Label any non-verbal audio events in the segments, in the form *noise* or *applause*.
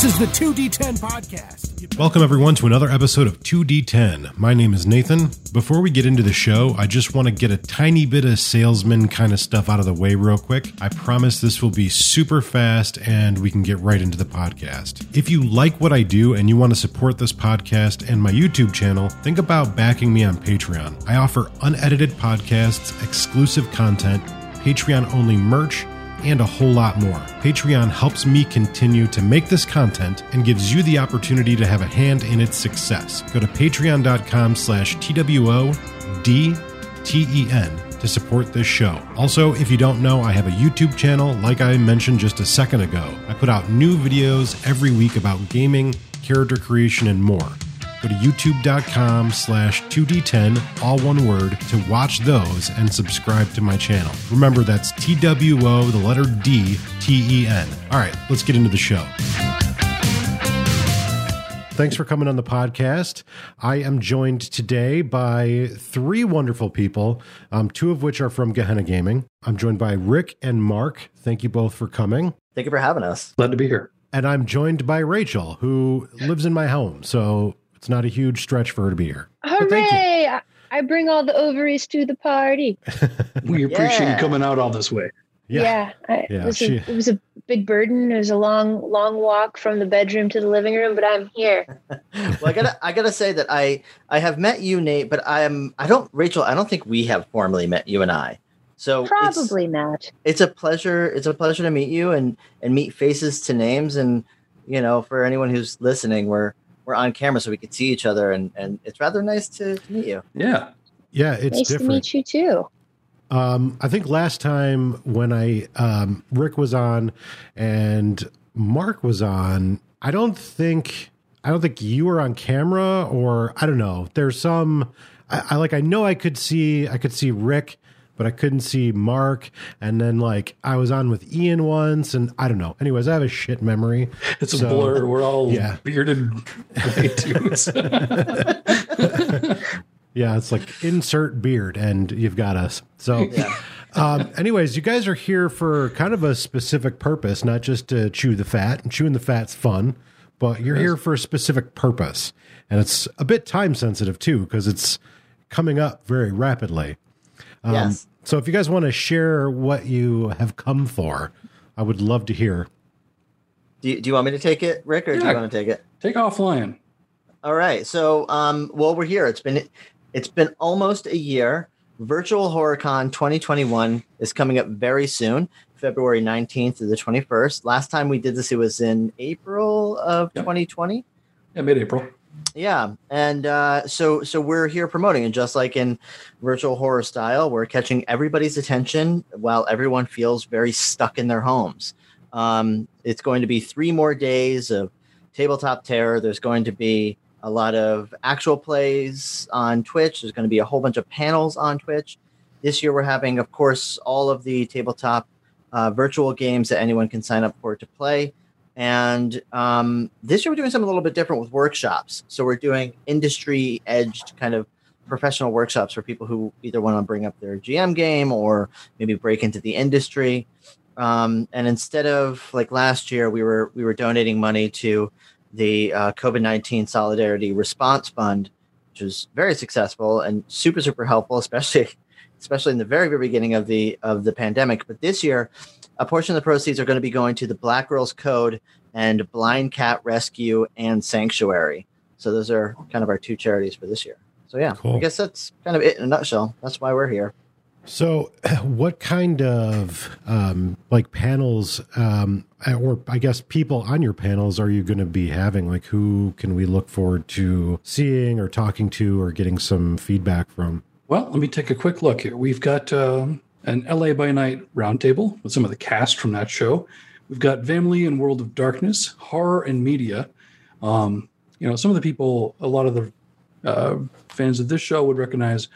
This is the 2D10 podcast. Welcome, everyone, to another episode of 2D10. My name is Nathan. Before we get into the show, I just want to get a tiny bit of salesman kind of stuff out of the way, real quick. I promise this will be super fast and we can get right into the podcast. If you like what I do and you want to support this podcast and my YouTube channel, think about backing me on Patreon. I offer unedited podcasts, exclusive content, Patreon only merch, and a whole lot more. Patreon helps me continue to make this content and gives you the opportunity to have a hand in its success. Go to patreon.com slash T-W-O-D-T-E-N to support this show. Also, if you don't know, I have a YouTube channel, like I mentioned just a second ago. I put out new videos every week about gaming, character creation, and more. Go to youtube.com slash 2d10, all one word, to watch those and subscribe to my channel. Remember, that's T-W-O, the letter D, T-E-N. All right, let's get into the show. Thanks for coming on the podcast. I am joined today by three wonderful people, um, two of which are from Gehenna Gaming. I'm joined by Rick and Mark. Thank you both for coming. Thank you for having us. Glad to be here. And I'm joined by Rachel, who lives in my home. So it's not a huge stretch for her to be here. Hooray! I, I bring all the ovaries to the party. *laughs* We appreciate Yeah. you coming out all this way. Yeah, I, Yeah, it, was she- a, it was a big burden. It was a long, long walk from the bedroom to the living room, but I'm here. Well, I gotta I gotta say that I I have met you, Nate, but I am I don't Rachel. I don't think we have formally met you and I. So it's- Probably not. it's, a pleasure. It's a pleasure to meet you and and meet faces to names and you know for anyone who's listening, we're we're on camera so we can see each other and and it's rather nice to, to meet you. Yeah. Yeah, it's nice different. to meet you too. Um, I think last time when I um, Rick was on and Mark was on, I don't think I don't think you were on camera or I don't know. There's some I, I like I know I could see I could see Rick, but I couldn't see Mark. And then like I was on with Ian once, and I don't know. Anyways, I have a shit memory. It's a So- blur. We're all yeah. bearded dudes. *laughs* *laughs* Yeah, it's like insert beard, and you've got us. So. Yeah. Um, anyways, you guys are here for kind of a specific purpose, not just to chew the fat. And chewing the fat's fun, but you're here for a specific purpose, and it's a bit time sensitive too because it's coming up very rapidly. Um, yes. So, if you guys want to share what you have come for, I would love to hear. Do you, do you want me to take it, Rick, or do you want to take it? Take off lion. All right. So, um, well, we're here. It's been it's been almost a year. Virtual HorrorCon 2021 is coming up very soon, February 19th to the 21st. Last time we did this, it was in April of Yep. 2020. Yeah, mid April. Yeah, and uh, so so we're here promoting, and just like in virtual horror style, we're catching everybody's attention while everyone feels very stuck in their homes. Um, it's going to be three more days of tabletop terror. There's going to be a lot of actual plays on Twitch. There's going to be a whole bunch of panels on Twitch. This year, we're having, of course, all of the tabletop uh, virtual games that anyone can sign up for to play. And um, this year we're doing something a little bit different with workshops. So we're doing industry edged kind of professional workshops for people who either want to bring up their GM game or maybe break into the industry. Um, and instead of like last year, we were we were donating money to the uh, COVID nineteen Solidarity Response Fund, which was very successful and super super helpful, especially *laughs* especially in the very very beginning of the of the pandemic. But this year, a portion of the proceeds are going to be going to the Black Girls Code and Blind Cat Rescue and Sanctuary. So those are kind of our two charities for this year. So yeah, Cool. I guess that's kind of it in a nutshell. That's why we're here. So, *clears throat* what kind of um, like panels, um, or I guess people on your panels, are you going to be having? Like, who can we look forward to seeing or talking to or getting some feedback from? Well, let me take a quick look here. We've got um, an LA by Night roundtable with some of the cast from that show. We've got Family and World of Darkness, Horror and Media. Um, you know, some of the people, a lot of the uh, fans of this show would recognize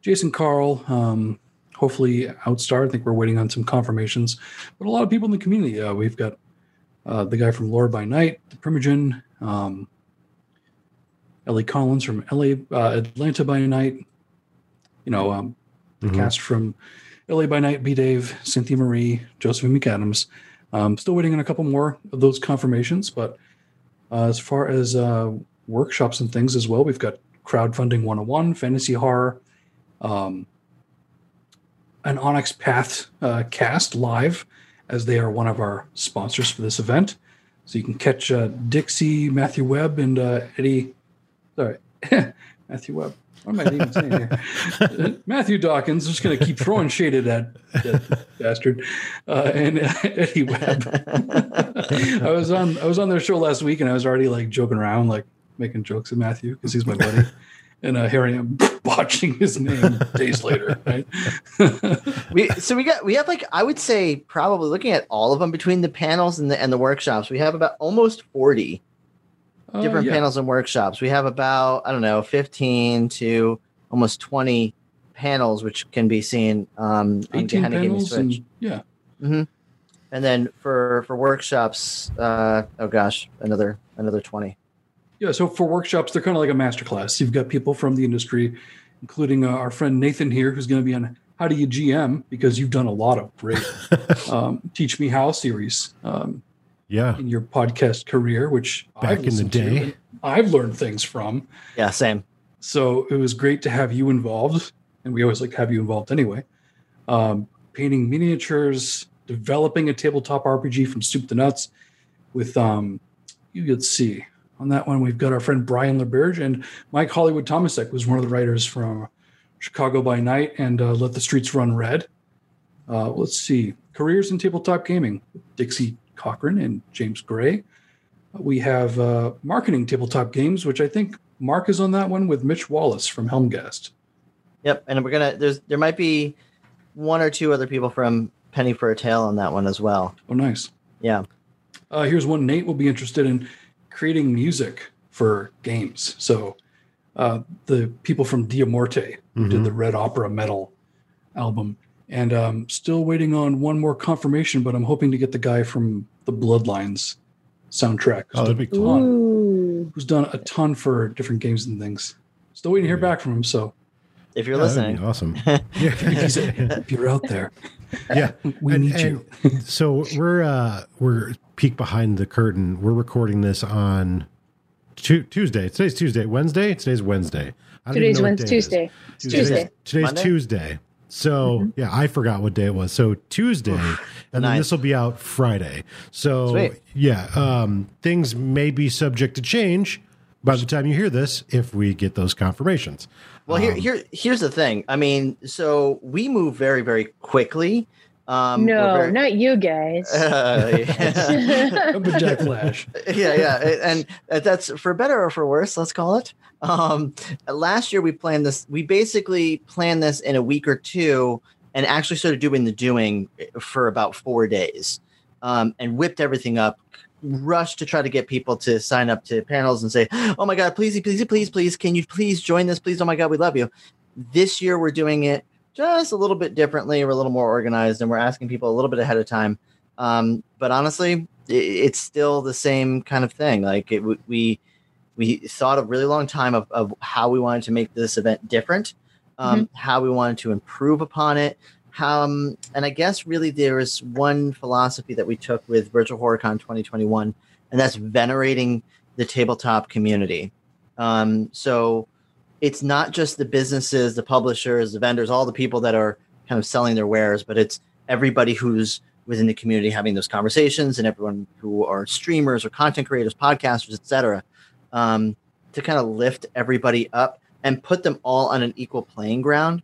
Jason Carl, um, hopefully Outstar. I think we're waiting on some confirmations. But a lot of people in the community. Uh, we've got uh, the guy from Lore by Night, the Primogen, um, Ellie Collins from LA, uh, Atlanta by Night. You know, um, the Mhm. cast from LA by Night, B. Dave, Cynthia Marie, Josephine McAdams. Um, still waiting on a couple more of those confirmations, but Uh, as far as uh, workshops and things as well, we've got crowdfunding 101, fantasy horror, um, an Onyx Path uh, cast live, as they are one of our sponsors for this event. So you can catch uh, Dixie, Matthew Webb, and uh, Eddie. Sorry, *laughs* Matthew Webb. What am I even saying here? *laughs* Matthew Dawkins. I'm just going to keep throwing shade at that, that bastard. Uh, and Eddie Webb. I was on I was on their show last week, and I was already like joking around, like making jokes at Matthew because he's my buddy. and uh, here I am *laughs* botching his name days later. Right? *laughs* we so we got we have like I would say probably looking at all of them between the panels and the and the workshops, we have about almost forty Uh, different yeah. panels and workshops. We have about I don't know fifteen to almost twenty panels, which can be seen um, on 18 Gehenna Gaming panels. Twitch. And, yeah. And then for for workshops, uh, oh gosh, another another twenty. Yeah, so for workshops, they're kind of like a masterclass. You've got people from the industry, including uh, our friend Nathan here, who's going to be on How Do You GM because you've done a lot of great *laughs* um, Teach Me How series um, Yeah. in your podcast career, which Back in the day. I've learned things from. Yeah, same. So it was great to have you involved, and we always like to have you involved anyway. Um, painting miniatures, developing a tabletop RPG from soup to nuts. With um, you let's see on that one, we've got our friend Brian LeBerge and Mike Hollywood Thomasek was one of the writers from Chicago by Night and uh, Let the Streets Run Red. Uh, let's see, careers in tabletop gaming, Dixie Cochran and James Gray. We have uh, marketing tabletop games, which I think Mark is on that one with Mitch Wallace from Helmgast. Yep, and we're gonna there's there might be one or two other people from Penny for a Tale on that one as well. Oh, nice. Yeah. Uh, here's one Nate will be interested in creating music for games. So uh, the people from Dia Morte who did the Red Opera Metal album, and um, still waiting on one more confirmation. But I'm hoping to get the guy from the Bloodlines soundtrack. who's Oh, that'd done be a cool. ton- Who's done a ton for different games and things. Still waiting to hear back from him. So If you're Yeah, listening. awesome. *laughs* if, Yeah. if you're out there, *laughs* yeah. we And- need you. so we're uh we're peek behind the curtain. We're recording this on Tu- Tuesday. Today's Tuesday. Wednesday. Today's Wednesday. I don't even Today's Wednesday. day it is. Tuesday. Today's, Tuesday. Today's Tuesday. So yeah, I forgot what day it was. So Tuesday, and then this will be out Friday. So Sweet. yeah, um, things may be subject to change by the time you hear this if we get those confirmations. Well, here, Um, here, here's the thing. I mean, so we move very, very quickly. Um, no, very- not you guys. *laughs* *laughs* Uh, yeah. Up Jack Flash. *laughs* yeah, yeah, and that's for better or for worse. Let's call it. Um, last year we planned this. We basically planned this in a week or two, and actually started doing the doing for about four days, um, and whipped everything up. Rushed to try to get people to sign up to panels and say, "Oh my God, please, please, please, please, can you please join this? Please, oh my God, we love you." This year we're doing it just a little bit differently. We're a little more organized, and we're asking people a little bit ahead of time. Um, but honestly, i- it's still the same kind of thing. Like it, we we thought a really long time of, of how we wanted to make this event different, um, how we wanted to improve upon it. How, um, and I guess really there is one philosophy that we took with Virtual HorrorCon 2021, and that's venerating the tabletop community. Um, so it's not just the businesses, the publishers, the vendors, all the people that are kind of selling their wares, but it's everybody who's within the community having those conversations and everyone who are streamers or content creators, podcasters, etc., um, to kind of lift everybody up and put them all on an equal playing ground,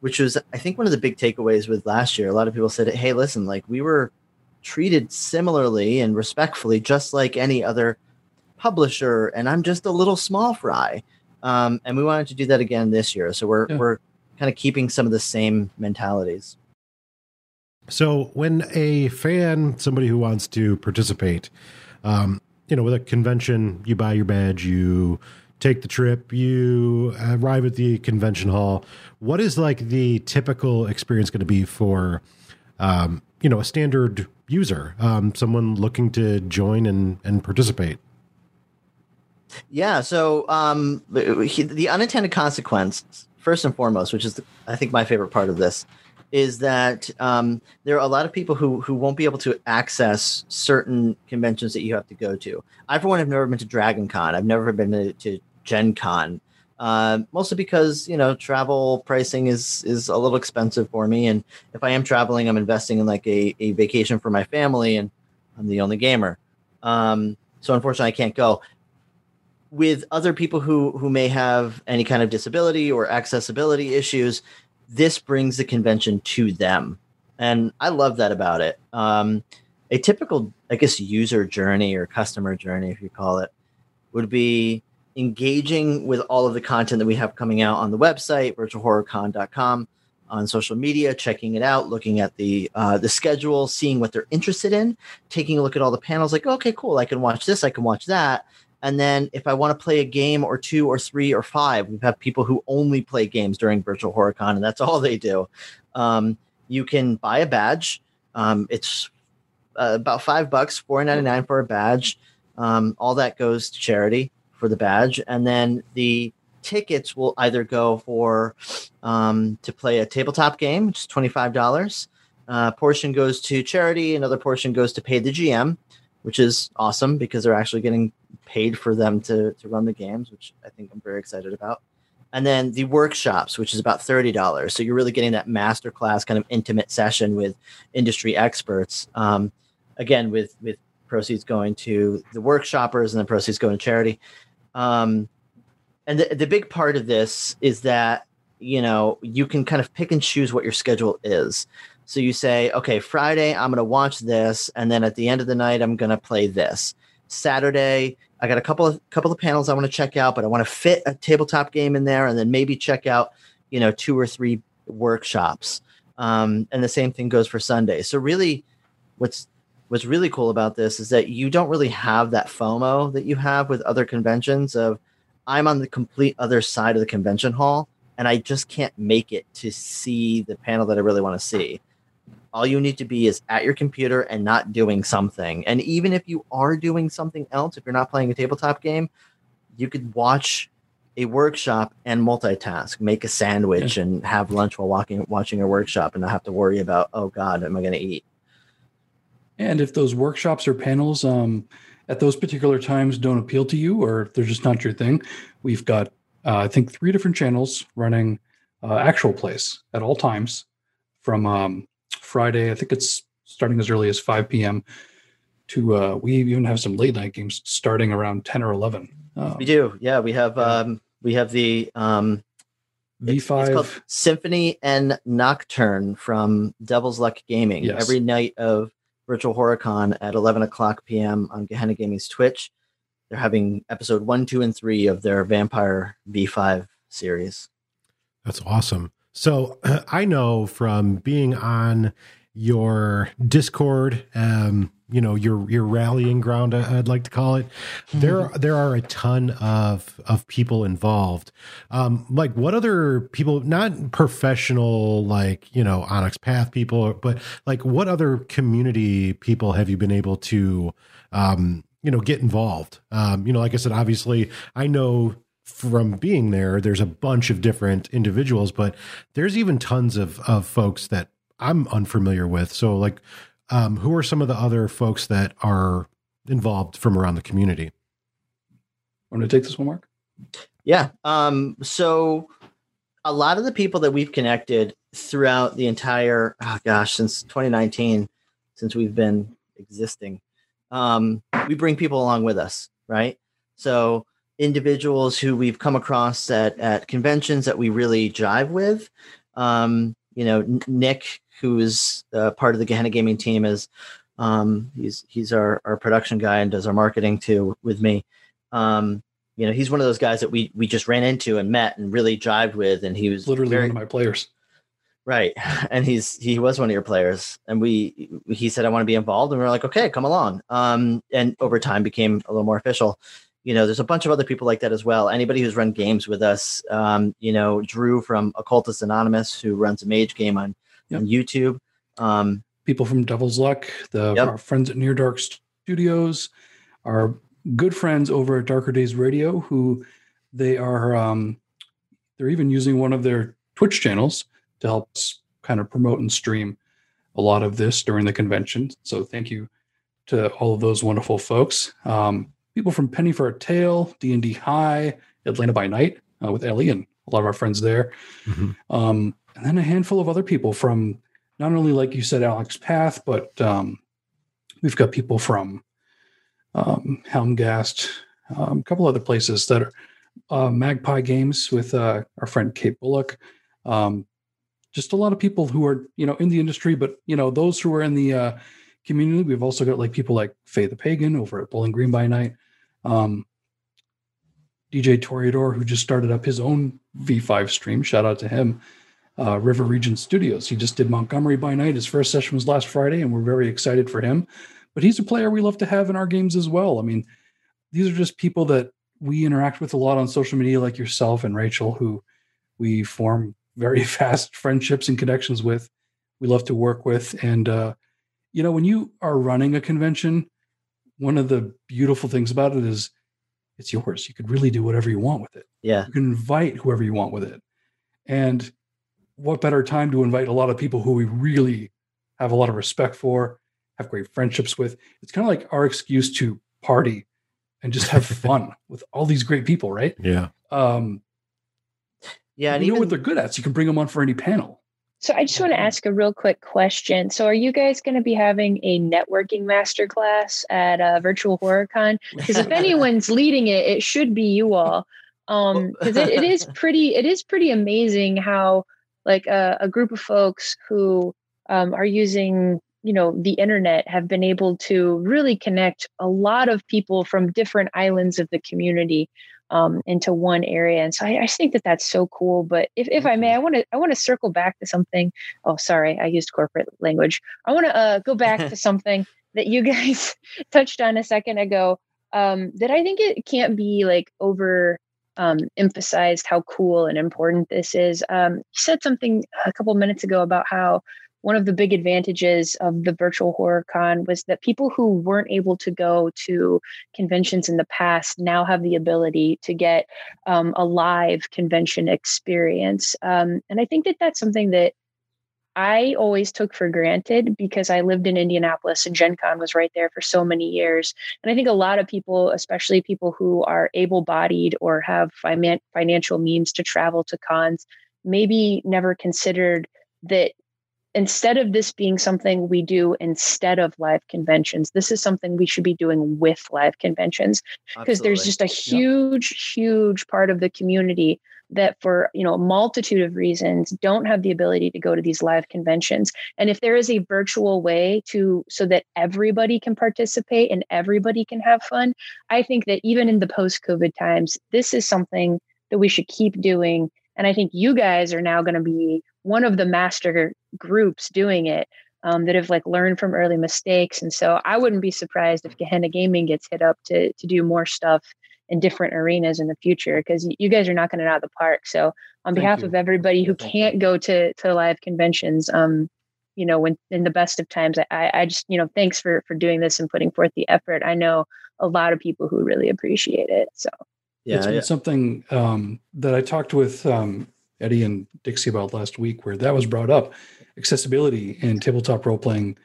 which was, I think, one of the big takeaways with last year. A lot of people said, "Hey, listen, like we were treated similarly and respectfully, just like any other publisher, and I'm just a little small fry." Um, and we wanted to do that again this year, so we're Yeah. we're kind of keeping some of the same mentalities. So when a fan, somebody who wants to participate, um, you know, with a convention, you buy your badge, you take the trip, you arrive at the convention hall. What is like the typical experience going to be for, um, you know, a standard user, um, someone looking to join and and participate? Yeah. So um, the, unintended consequence, first and foremost, which is the, I think my favorite part of this, is that um, there are a lot of people who who won't be able to access certain conventions that you have to go to. I, for one, have never been to Dragon Con. I've never been to, to Gen Con. Uh, mostly because you know travel pricing is is a little expensive for me, and if I am traveling, I'm investing in like a, a vacation for my family, and I'm the only gamer. Um, so unfortunately, I can't go. With other people who who may have any kind of disability or accessibility issues, this brings the convention to them, and I love that about it. Um, a typical, I guess, user journey or customer journey, if you call it, would be engaging with all of the content that we have coming out on the website, virtualhorrorcon.com, on social media, checking it out, looking at the uh, the schedule, seeing what they're interested in, taking a look at all the panels. Like, okay, cool, I can watch this, I can watch that. And then if I want to play a game or two or three or five, we have people who only play games during Virtual Horror Con, and that's *laughs* all they do. Um, you can buy a badge. Um, it's uh, about five bucks, four ninety nine for a badge. Um, all that goes to charity for the badge, and then the tickets will either go for um, to play a tabletop game, which is twenty five dollars. Uh, portion goes to charity, another portion goes to pay the GM, which is awesome because they're actually getting paid for them to to run the games, which I think I'm very excited about. And then the workshops, which is about thirty dollars. So you're really getting that masterclass kind of intimate session with industry experts. Um, again, with with proceeds going to the workshoppers and the proceeds going to charity. Um, and the, the big part of this is that you know you can kind of pick and choose what your schedule is so you say okay friday i'm going to watch this and then at the end of the night i'm going to play this. Saturday i got a couple of couple of panels i want to check out but i want to fit a tabletop game in there and then maybe check out you know two or three workshops. Um, and the same thing goes for sunday. So really what's what's really cool about this is that you don't really have that fomo that you have with other conventions of I'm on the complete other side of the convention hall and I just can't make it to see the panel that I really want to see. All you need to be is at your computer and not doing something. And even if you are doing something else, if you're not playing a tabletop game, you could watch a workshop and multitask, make a sandwich Yeah. and have lunch while walking watching a workshop and not have to worry about, oh God, am I gonna eat? And if those workshops or panels um, at those particular times don't appeal to you or if they're just not your thing, we've got, uh, I think, three different channels running uh, actual plays at all times from um, Friday. I think it's starting as early as 5 p.m. to uh, we even have some late night games starting around 10 or 11. Uh, We do. Yeah, we have um we have the um It's- It's V5. called Symphony and Nocturne from Devil's Luck Gaming. Yes. Every night of Virtual HorrorCon at 11 o'clock p.m. on Gehenna Gaming's Twitch. They're having episode one, two, and three of their Vampire V5 series. That's awesome. So *clears throat* I know from being on your Discord, um, you know, your your rallying ground, I'd like to call it. There there are a ton of of people involved. Um, like what other people, not professional, like you know, Onyx Path people, but like what other community people have you been able to, um, you know, get involved? Um, you know, like I said, obviously, I know from being there, there's a bunch of different individuals, but there's even tons of of folks that I'm unfamiliar with. So, like, um, who are some of the other folks that are involved from around the community? Want to take this one, Mark? Yeah. Um, so a lot of the people that we've connected throughout the entire, oh gosh, since 2019, since we've been existing, um, we bring people along with us, right? So individuals who we've come across at, at conventions that we really jive with, um, you know, Nick, who is uh, part of the Gehenna Gaming team, is um, he's he's our, our production guy and does our marketing too with me. Um, you know, he's one of those guys that we we just ran into and met and really jived with, and he was Literally very one of my players. right. *laughs* And he's he was one of your players, and we he said I want to be involved, and we are like, okay, come along. Um, and over time became a little more official. You know, there's a bunch of other people like that as well. Anybody who's run games with us, um, you know, Drew from Occultist Anonymous, who runs a mage game on Yep. on YouTube. Um, people from Devil's Luck, the Yep. our friends at Near Dark Studios, our good friends over at Darker Days Radio, who they are um, they're even using one of their Twitch channels to help us kind of promote and stream a lot of this during the convention. So thank you to all of those wonderful folks. Um, people from Penny for a Tale, D and D High, Atlanta by Night uh, with Ellie and a lot of our friends there, Mhm. um, and then a handful of other people from not only like you said Onyx Path, but um, we've got people from um, Helmgast, um, a couple other places that are uh, Magpie Games with uh, our friend Kate Bullock. Um, just a lot of people who are you know in the industry, but you know those who are in the uh, community. We've also got like people like Faye the Pagan over at Bowling Green by Night. Um, DJ Toreador, who just started up his own V5 stream. Shout out to him. Uh, River Region Studios. He just did Montgomery by night. His first session was last Friday, and we're very excited for him. But he's a player we love to have in our games as well. I mean, these are just people that we interact with a lot on social media, like yourself and Rachel, who we form very *laughs* fast friendships and connections with. We love to work with. And, uh, you know, when you are running a convention, one of the beautiful things about it is it's yours. You could really do whatever you want with it. Yeah. You can invite whoever you want with it. And what better time to invite a lot of people who we really have a lot of respect for, have great friendships with. It's kind of like our excuse to party and just have *laughs* fun with all these great people, right? Yeah. Um, Yeah. And you know what they're good at, so you can bring them on for any panel. So I just want to ask a real quick question. So are you guys going to be having a networking masterclass at uh, Virtual HorrorCon? Because if *laughs* anyone's leading it, it should be you all. Um, because it, it is *laughs* pretty, it is pretty amazing how like a, a group of folks who um, are using you know the internet have been able to really connect a lot of people from different islands of the community um, into one area and so I, I think that that's so cool but if, if i may i want to i want to circle back to something oh sorry i used corporate language i want to uh, go back to *laughs* something that you *laughs* guys touched on a second ago um, that i think it can't be like over um, emphasized how cool and important this is. Um, you said something a couple minutes ago about how one of the big advantages of the virtual horror con was that people who weren't able to go to conventions in the past now have the ability to get um, a live convention experience. Um, and I think that that's something that I always took for granted because I lived in Indianapolis and Gen Con was right there for so many years. And I think a lot of people, especially people who are able bodied or have finan- financial means to travel to cons, maybe never considered that instead of this being something we do instead of live conventions, this is something we should be doing with live conventions. Because there's just a huge, huge part of the community that for you know a multitude of reasons don't have the ability to go to these live conventions. And if there is a virtual way to so that everybody can participate and everybody can have fun i think that even in the post covid times this is something that we should keep doing and i think you guys are now going to be one of the master groups doing it um, that have like learned from early mistakes and so i wouldn't be surprised if gehenna gaming gets hit up to to do more stuff in different arenas in the future because you guys are knocking it out of the park. So on Thank behalf you. of everybody who can't go to to live conventions, um, you know, when in the best of times, I, I just you know thanks for for doing this and putting forth the effort. I know a lot of people who really appreciate it. So yeah, it's been yeah. something um, that I talked with um, Eddie and Dixie about last week, where that was brought up. Accessibility in tabletop role playing,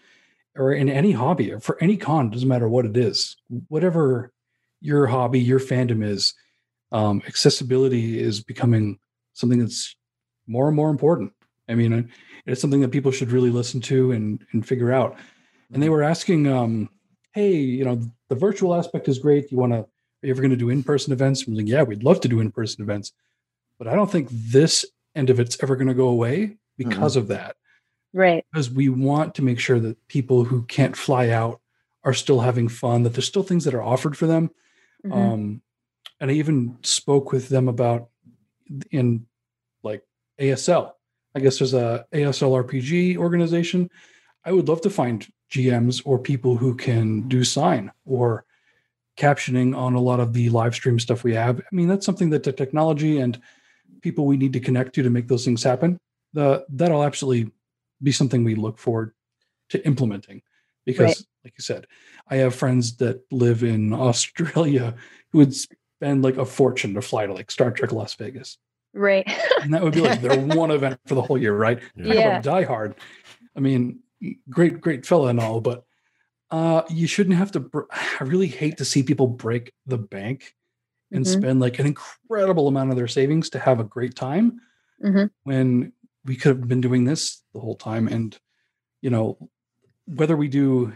or in any hobby, or for any con, doesn't matter what it is, whatever your hobby, your fandom is, um, accessibility is becoming something that's more and more important. I mean, it's something that people should really listen to and and figure out. And they were asking, um, "Hey, you know, the virtual aspect is great. You want to are you ever going to do in-person events? I'm like, yeah, we'd love to do in-person events, but I don't think this end of it's ever going to go away because of that. right, Because we want to make sure that people who can't fly out are still having fun, that there's still things that are offered for them. Mhm. Um, and I even spoke with them about in like ASL. I guess there's a ASL RPG organization. I would love to find GMs or people who can do sign or captioning on a lot of the live stream stuff we have. I mean, that's something that the technology and people we need to connect to to make those things happen. The that'll absolutely be something we look forward to implementing because, Right. like you said, I have friends that live in *laughs* Australia who would spend like a fortune to fly to like Star Trek Las Vegas. Right. and that would be like their *laughs* one event for the whole year, right? Yeah. Yeah. Die Hard. I mean, great, great fella and all, but uh, you shouldn't have to. Br- *sighs* I really hate to see people break the bank and Mhm. spend like an incredible amount of their savings to have a great time Mhm. when we could have been doing this the whole time. And, you know, whether we do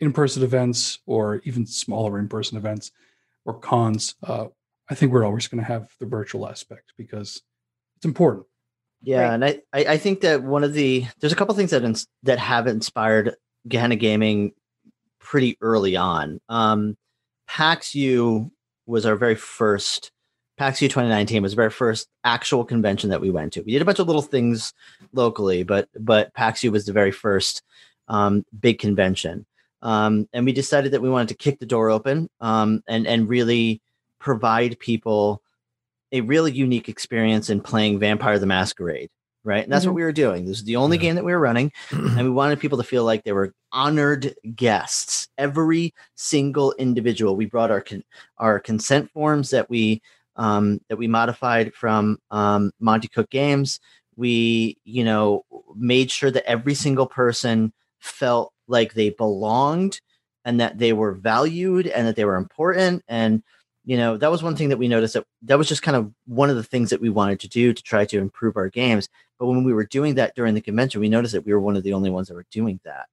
in person events or even smaller in person events or cons, uh, I think we're always going to have the virtual aspect because it's important. Yeah, Right. and I, I I think that one of the there's a couple things that ins- that have inspired Gehenna Gaming pretty early on. Um, PAX U was our very first PAX U 2019 was our very first actual convention that we went to. We did a bunch of little things locally, but but PAX U was the very first um, big convention. Um, and we decided that we wanted to kick the door open um, and and really provide people a really unique experience in playing Vampire the Masquerade, right? And that's what we were doing. This is the only Yeah. game that we were running, and we *clears throat* wanted people to feel like they were honored guests. Every single individual. We brought our con- our consent forms that we um, that we modified from um, Monte Cook Games. We, you know, made sure that every single person felt like they belonged and that they were valued and that they were important and you know that was one thing that we noticed that that was just kind of one of the things that we wanted to do to try to improve our games but when we were doing that during the convention we noticed that we were one of the only ones that were doing that.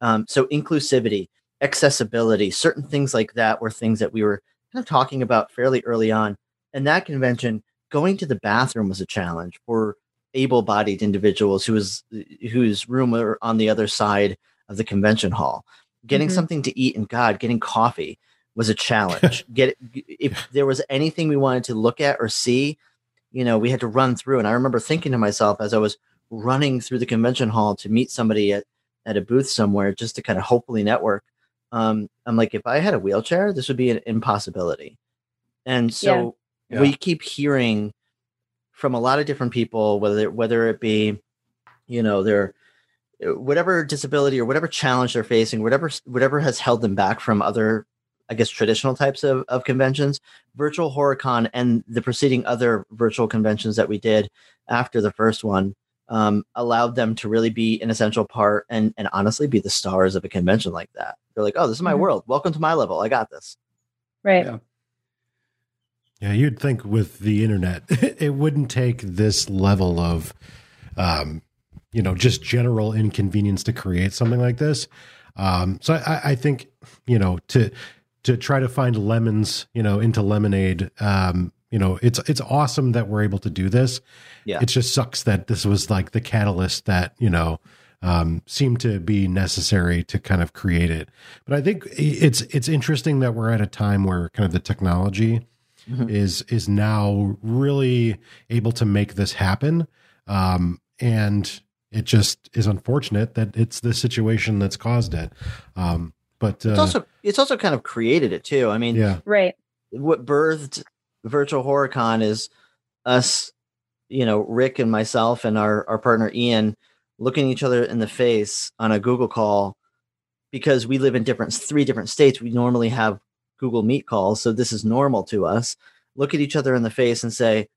Um, so inclusivity accessibility certain things like that were things that we were kind of talking about fairly early on. And that convention going to the bathroom was a challenge for able-bodied individuals who was whose room were on the other side of the convention hall. Getting Mhm. something to eat and god getting coffee was a challenge. *laughs* Get if there was anything we wanted to look at or see you know we had to run through and i remember thinking to myself as i was running through the convention hall to meet somebody at, at a booth somewhere just to kind of hopefully network um, i'm like if i had a wheelchair this would be an impossibility and so Yeah. we keep hearing from a lot of different people whether whether it be you know their whatever disability or whatever challenge they're facing whatever whatever has held them back from other i guess traditional types of, of conventions virtual horrorcon and the preceding other virtual conventions that we did after the first one um, allowed them to really be an essential part and and honestly be the stars of a convention like that they're like oh this is my Mhm. world welcome to my level i got this Right. Yeah. Yeah, you'd think with the internet, *laughs* it wouldn't take this level of, um, you know, just general inconvenience to create something like this. Um, so I, I think, you know, to to try to find lemons, you know, into lemonade. Um, you know, it's it's awesome that we're able to do this. Yeah. It just sucks that this was like the catalyst that you know um, seemed to be necessary to kind of create it. But I think it's it's interesting that we're at a time where kind of the technology Mhm. is is now really able to make this happen. Um, and it just is unfortunate that it's the situation that's caused it. Um, but uh, it's also it's also kind of created it too. I mean yeah, Right. what birthed virtual horrorcon is us you know rick and myself and our, our partner ian looking each other in the face on a google call because we live in different three different states. We normally have google meet calls so this is normal to us. Look at each other in the face and say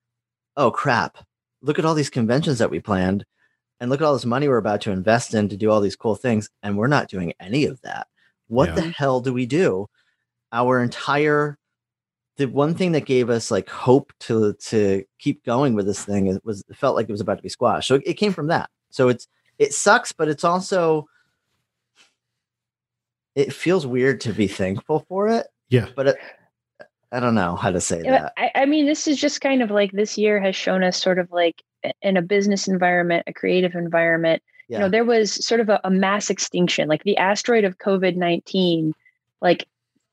oh crap. Look at all these conventions that we planned and look at all this money we're about to invest in to do all these cool things and we're not doing any of that what Yeah. the hell do we do our entire the one thing that gave us like hope to to keep going with this thing it was it felt like it was about to be squashed. So it came from that. So it's it sucks, but it's also it feels weird to be thankful for it. yeah, But it, I don't know how to say Yeah, that. I, I mean, this is just kind of like this year has shown us sort of like in a business environment, a creative environment, Yeah. you know, there was sort of a, a mass extinction, like the asteroid of COVID 19, like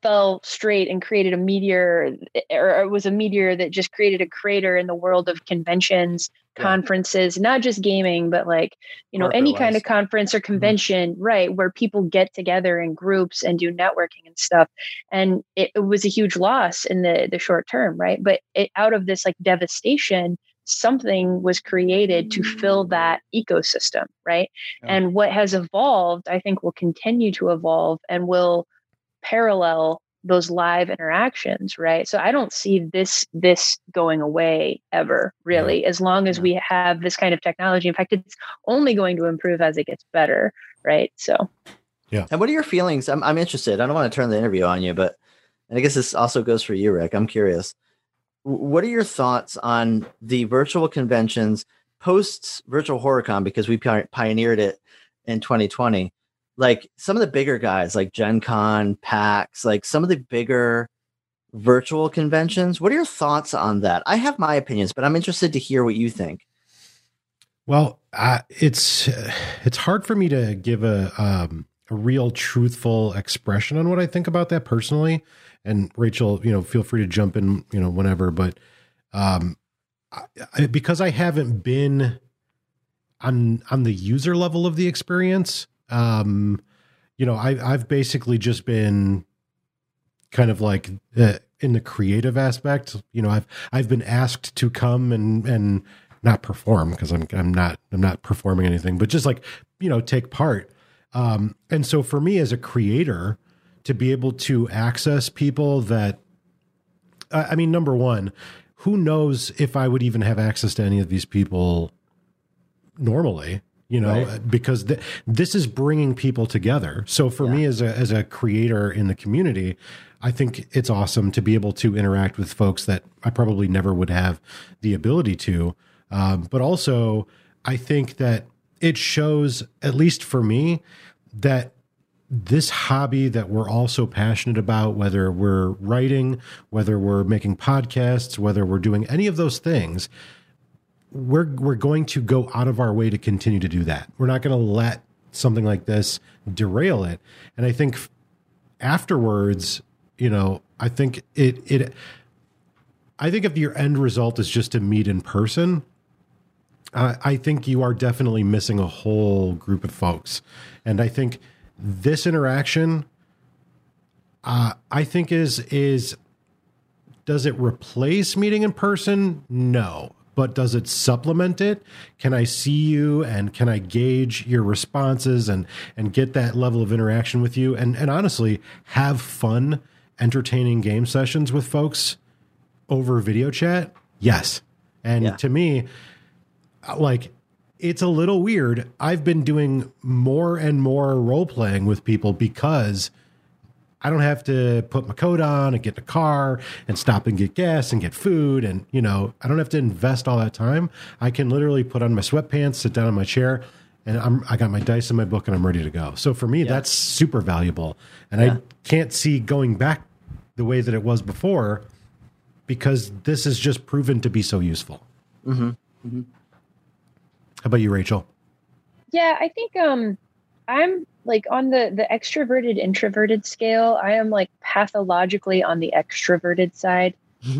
fell straight and created a meteor, eh, or it was a meteor that just created a crater in the world of conventions, Yeah. conferences, not just gaming, but like, you know, any kind of conference or mm-hmm. convention, right, where people get together in groups and do networking and stuff. And it, it was a huge loss in the the short term, right? But it, out of this like devastation, something was created to fill that ecosystem, right? Yeah. And what has evolved, I think, will continue to evolve and will parallel those live interactions right? So i don't see this this going away ever really yeah. as long as yeah. we have this kind of technology. In fact it's only going to improve as it gets better right? So. Yeah. And what are your feelings? I'm, I'm interested. I don't want to turn the interview on you but and i guess this also goes for you rick. I'm curious what are your thoughts on the virtual conventions post virtual horrorcon because we pioneered it in 2020 like some of the bigger guys like gen con pax like some of the bigger virtual conventions what are your thoughts on that? I have my opinions but i'm interested to hear what you think. Well uh, it's it's hard for me to give a um, a real truthful expression on what i think about that personally and Rachel, you know, feel free to jump in, you know, whenever. But um, I, because I haven't been on on the user level of the experience, um, you know, I, I've basically just been kind of like uh, in the creative aspect. You know, I've I've been asked to come and and not perform because I'm I'm not I'm not performing anything, but just like you know take part. Um, and so for me as a creator, to be able to access people that I mean, number one, who knows if I would even have access to any of these people normally, you know, right. because th- this is bringing people together. So for yeah. me as a as a creator in the community, I think it's awesome to be able to interact with folks that I probably never would have the ability to. Um, but also, I think that it shows, at least for me, that this hobby that we're all so passionate about, whether we're writing, whether we're making podcasts, whether we're doing any of those things, we're we're going to go out of our way to continue to do that. We're not going to let something like this derail it. And I think afterwards, you know, I think it it I think if your end result is just to meet in person, uh, I think you are definitely missing a whole group of folks. And I think this interaction uh, I think is is does it replace meeting in person? No. But does it supplement it? Can I see you and can I gauge your responses and and get that level of interaction with you and and honestly have fun entertaining game sessions with folks over video chat? Yes. And yeah. to me like it's a little weird. I've been doing more and more role playing with people because I don't have to put my coat on and get in a car and stop and get gas and get food. And, you know, I don't have to invest all that time. I can literally put on my sweatpants, sit down in my chair, and I'm, I got my dice in my book and I'm ready to go. So for me, yeah. that's super valuable. And yeah. I can't see going back the way that it was before because this has just proven to be so useful. Mm-hmm. Mm-hmm. How about you, Rachel? Yeah, I think um I'm like on the the extroverted introverted scale, I am like pathologically on the extroverted side.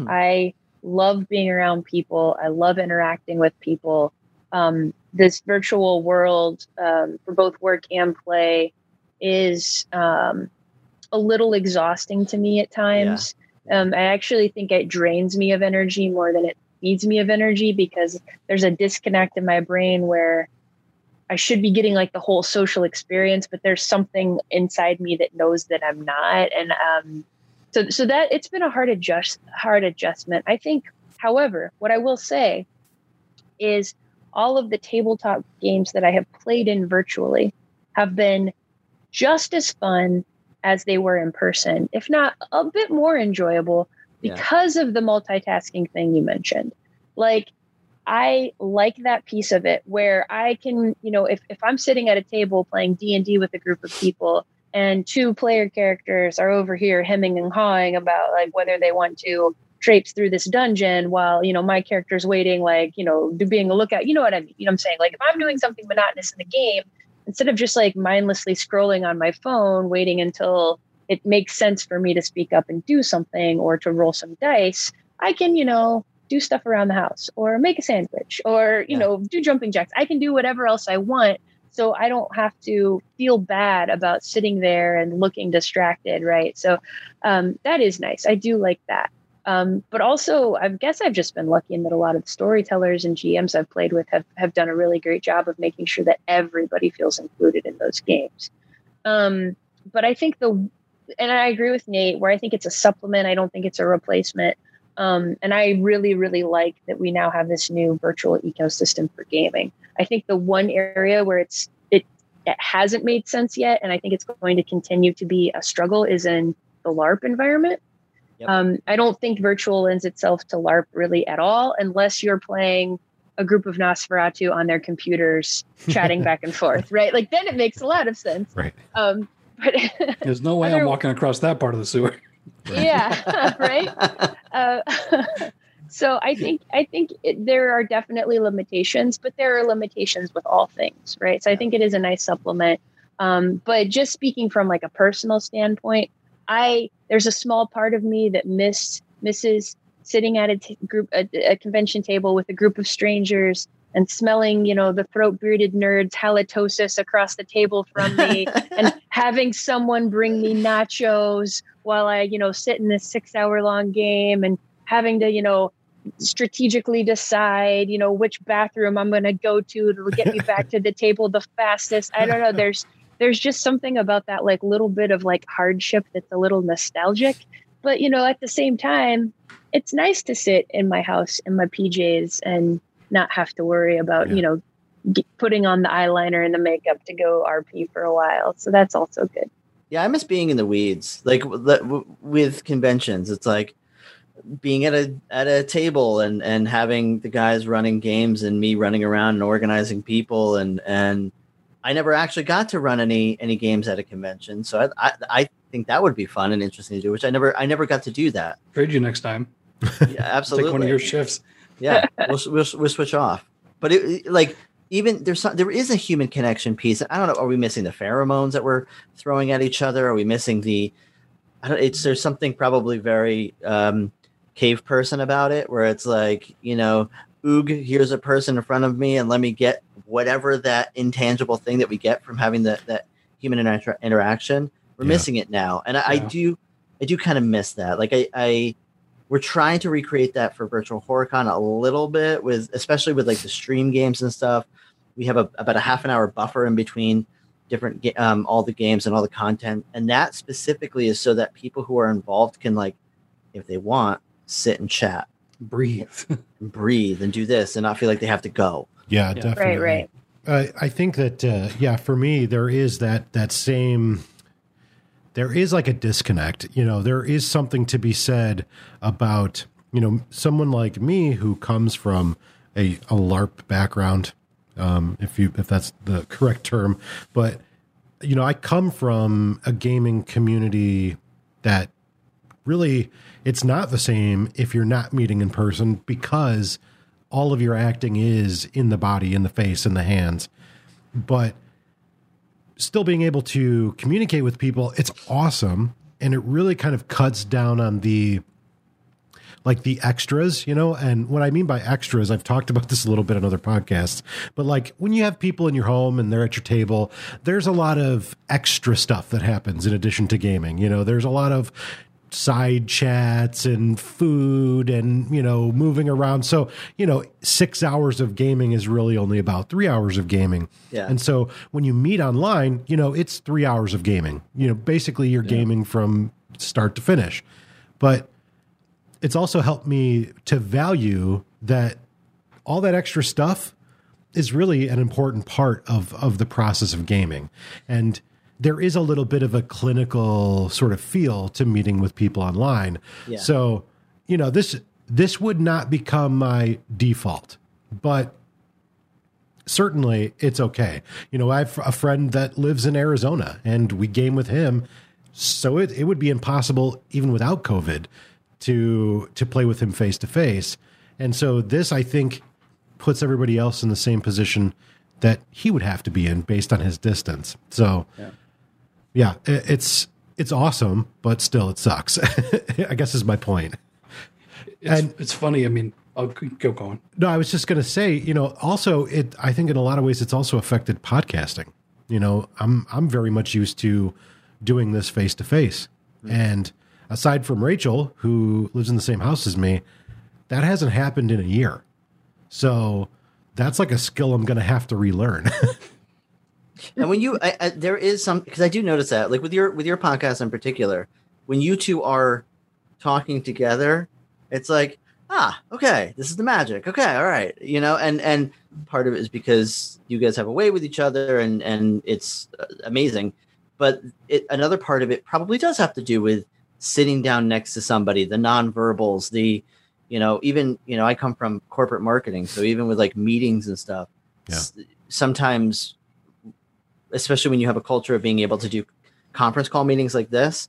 I love being around people. I love interacting with people. Um, this virtual world um, for both work and play is um, a little exhausting to me at times. Yeah. Um, I actually think it drains me of energy more than it feeds me of energy because there's a disconnect in my brain where I should be getting like the whole social experience, but there's something inside me that knows that I'm not. And um, so, so that it's been a hard adjust, hard adjustment. I think, however, what I will say is all of the tabletop games that I have played in virtually have been just as fun as they were in person, if not a bit more enjoyable because yeah. of the multitasking thing you mentioned. Like, I like that piece of it where I can, you know, if, if I'm sitting at a table playing D and D with a group of people and two player characters are over here hemming and hawing about like whether they want to traipse through this dungeon while, you know, my character's waiting, like, you know, being a lookout. You know what I mean? You know what I'm saying? Like if I'm doing something monotonous in the game, instead of just like mindlessly scrolling on my phone, waiting until it makes sense for me to speak up and do something or to roll some dice, I can, you know, do stuff around the house or make a sandwich or, you yeah. know, do jumping jacks. I can do whatever else I want. So I don't have to feel bad about sitting there and looking distracted. Right. So um, that is nice. I do like that. Um, but also, I guess I've just been lucky in that a lot of the storytellers and GMs I've played with have, have done a really great job of making sure that everybody feels included in those games. Um, but I think the and I agree with Nate where I think it's a supplement. I don't think it's a replacement. Um, and I really, really like that we now have this new virtual ecosystem for gaming. I think the one area where it's it, it hasn't made sense yet, and I think it's going to continue to be a struggle, is in the LARP environment. Yep. Um, I don't think virtual lends itself to LARP really at all, unless you're playing a group of Nosferatu on their computers chatting *laughs* back and forth, right? Like then it makes a lot of sense. Right. Um, but *laughs* there's no way I'm walking across that part of the sewer. yeah, *laughs* right. Uh, *laughs* so I think I think it, there are definitely limitations, but there are limitations with all things, right? So I think it is a nice supplement. Um, but just speaking from like a personal standpoint, I there's a small part of me that miss misses sitting at a t- group a, a, convention table with a group of strangers and smelling you know the throat bearded nerds halitosis across the table from me *laughs* and having someone bring me nachos while i you know sit in this six hour long game and having to you know strategically decide you know which bathroom i'm going to go to to get me back to the table the fastest. I don't know. *laughs* There's there's just something about that like little bit of like hardship that's a little nostalgic. But you know at the same time it's nice to sit in my house in my pjs and not have to worry about yeah. you know putting on the eyeliner and the makeup to go rp for a while so that's also good yeah i miss being in the weeds like with conventions it's like being at a at a table and and having the guys running games and me running around and organizing people and and I never actually got to run any any games at a convention, so I, I, I think that would be fun and interesting to do. Which I never I never got to do that. Trade you next time. Yeah, absolutely. *laughs* Take one of your shifts. Yeah, we'll, we'll, we'll switch off. But it, like even there's some, there is a human connection piece. I don't know. Are we missing the pheromones that we're throwing at each other? Are we missing the? I don't. It's there's something probably very um, cave person about it, where it's like you know, oog, here's a person in front of me, and let me get whatever that intangible thing that we get from having that that human inter- interaction. We're yeah. missing it now, and I, yeah. I do, I do kind of miss that. Like I, I, we're trying to recreate that for Virtual HorrorCon a little bit with, especially with like the stream games and stuff. We have a, about a half an hour buffer in between different um, all the games and all the content, and that specifically is so that people who are involved can like, if they want, sit and chat, breathe, *laughs* breathe, and do this, and not feel like they have to go. Yeah, yeah. definitely. Right, right. Uh, I think that uh, yeah, for me there is that that same there is like a disconnect. You know, there is something to be said about you know someone like me who comes from a, a LARP background, um, if you if that's the correct term, but you know I come from a gaming community that really it's not the same if you're not meeting in person because all of your acting is in the body, in the face, in the hands. But still being able to communicate with people, it's awesome. And it really kind of cuts down on the like the extras, you know, and what I mean by extras, I've talked about this a little bit on other podcasts, but like when you have people in your home and they're at your table, there's a lot of extra stuff that happens in addition to gaming. You know, there's a lot of side chats and food and you know moving around. So you know six hours of gaming is really only about three hours of gaming. Yeah. And so when you meet online you know it's three hours of gaming. You know basically you're yeah. gaming from start to finish. But it's also helped me to value that all that extra stuff is really an important part of of the process of gaming. And there is a little bit of a clinical sort of feel to meeting with people online. Yeah. So, you know, this this would not become my default, but certainly it's okay. You know, I have a friend that lives in Arizona and we game with him. So it, it would be impossible even without COVID to to play with him face to face. And so this I think puts everybody else in the same position that he would have to be in based on his distance. So yeah yeah, it's it's awesome, but still it sucks. *laughs* I guess is my point. It's, and it's funny. I mean, oh, I'll go on. No, I was just going to say, you know, also it. I think in a lot of ways it's also affected podcasting. You know, I'm I'm very much used to doing this face to face, and aside from Rachel, who lives in the same house as me, that hasn't happened in a year. So that's like a skill I'm going to have to relearn. *laughs* and when you I, I, there is some because i do notice that like with your with your podcast in particular when you two are talking together it's like ah okay this is the magic. Okay all right you know? And and part of it is because you guys have a way with each other and and it's uh, amazing. But it, another part of it probably does have to do with sitting down next to somebody the nonverbals the you know even you know i come from corporate marketing so even with like meetings and stuff Yeah. s- sometimes especially when you have a culture of being able to do conference call meetings like this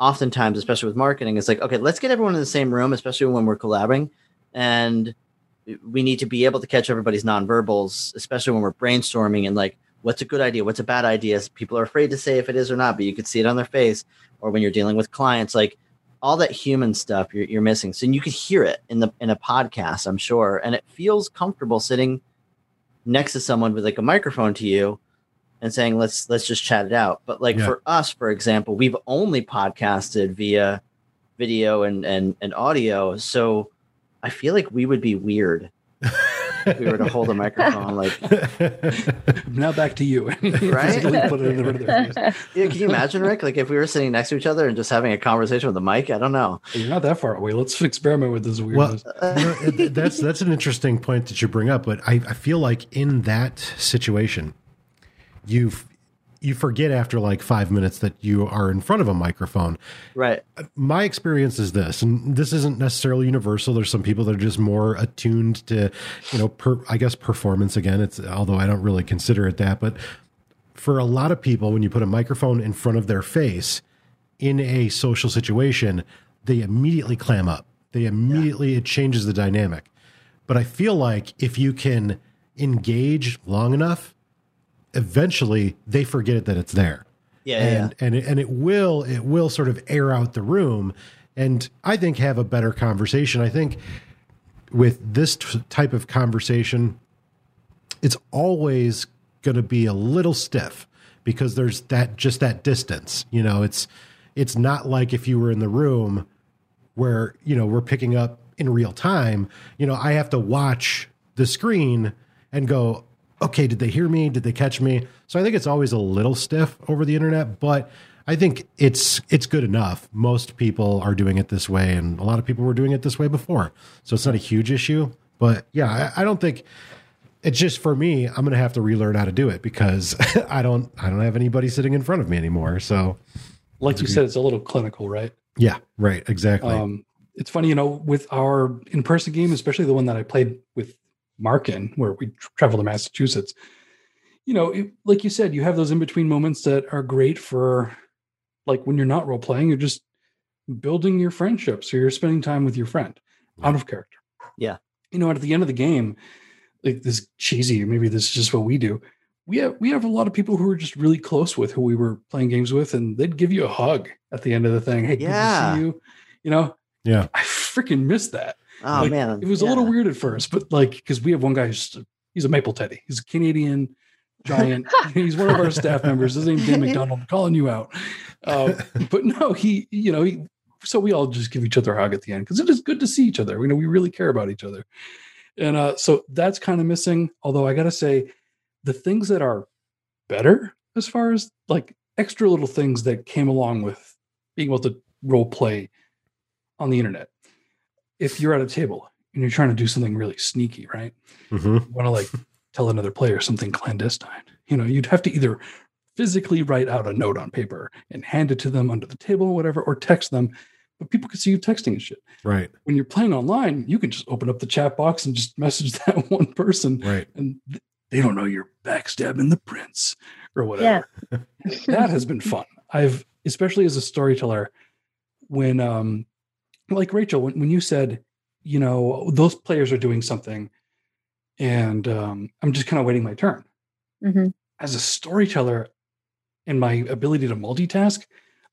oftentimes especially with marketing it's like okay let's get everyone in the same room especially when we're collaborating and we need to be able to catch everybody's nonverbals especially when we're brainstorming and like what's a good idea what's a bad idea people are afraid to say if it is or not but you could see it on their face or when you're dealing with clients like all that human stuff you're, you're missing so you could hear it in the in a podcast i'm sure and it feels comfortable sitting next to someone with like a microphone to you and saying let's let's just chat it out but like Yeah. for us for example we've only podcasted via video and and and audio so i feel like we would be weird if we were to hold a microphone *laughs* like *laughs* Now back to you. Right? *laughs* Put it in front of their face. yeah, can you imagine rick like if we were sitting next to each other and just having a conversation with a mic i don't know You're not that far away. Let's experiment with this well, you know, that's that's an interesting point that you bring up, but I, I feel like in that situation, you you forget after like five minutes that you are in front of a microphone. right my experience is this, and this isn't necessarily universal. There's some people that are just more attuned to, you know, per, I guess performance again. It's although I don't really consider it that, but for a lot of people, when you put a microphone in front of their face in a social situation, they immediately clam up. They immediately it changes the dynamic. But I feel like if you can engage long enough, eventually they forget that it's there. Yeah yeah, and and it, and it will it will sort of air out the room. And i think have a better conversation. I think with this t- type of conversation it's always going to be a little stiff because there's that just that distance you know? It's it's not like if you were in the room where you know we're picking up in real time you know i have to watch the screen and go okay did they hear me? Did they catch me? So i think it's always a little stiff over the internet but i think it's it's good enough. Most people are doing it this way and a lot of people were doing it this way before. So it's not a huge issue but yeah i, I don't think it's just for me i'm gonna have to relearn how to do it because *laughs* i don't i don't have anybody sitting in front of me anymore. So like you said, it's a little clinical, right? yeah right exactly. Um, it's funny, you know, with our in-person game, especially the one that I played with Mark in, where we travel to Massachusetts. You know, it, like you said, you have those in-between moments that are great for, like when you're not role playing, you're just building your friendship. So you're spending time with your friend out of character. Yeah. You know, at the end of the game, like this cheesy, maybe this is just what we do. We have we have a lot of people who are just really close with who we were playing games with, and they'd give you a hug at the end of the thing. Hey, Yeah. good to see you. You know, yeah I freaking missed that. Oh Like, man It was a little weird at first, but like because we have one guy who's he's a maple teddy. He's a Canadian giant. *laughs* he's one of our staff members. His name's Dan *laughs* McDonald. I'm calling you out. Uh, but no, he you know he. So we all just give each other a hug at the end because it is good to see each other. You know, we really care about each other, and uh, so that's kind of missing. Although I gotta say, the things that are better as far as like extra little things that came along with being able to role play on the internet. If you're at a table and you're trying to do something really sneaky, right? hmm You want to like tell another player something clandestine. You know, you'd have to either physically write out a note on paper and hand it to them under the table or whatever, or text them. But people can see you texting and shit. right When you're playing online, you can just open up the chat box and just message *laughs* that one person, right and th- they don't know you're backstabbing the prince or whatever that has been fun. I've especially as a storyteller, when um like Rachel, when, when you said, you know, those players are doing something and um I'm just kind of waiting my turn. hmm As a storyteller and my ability to multitask,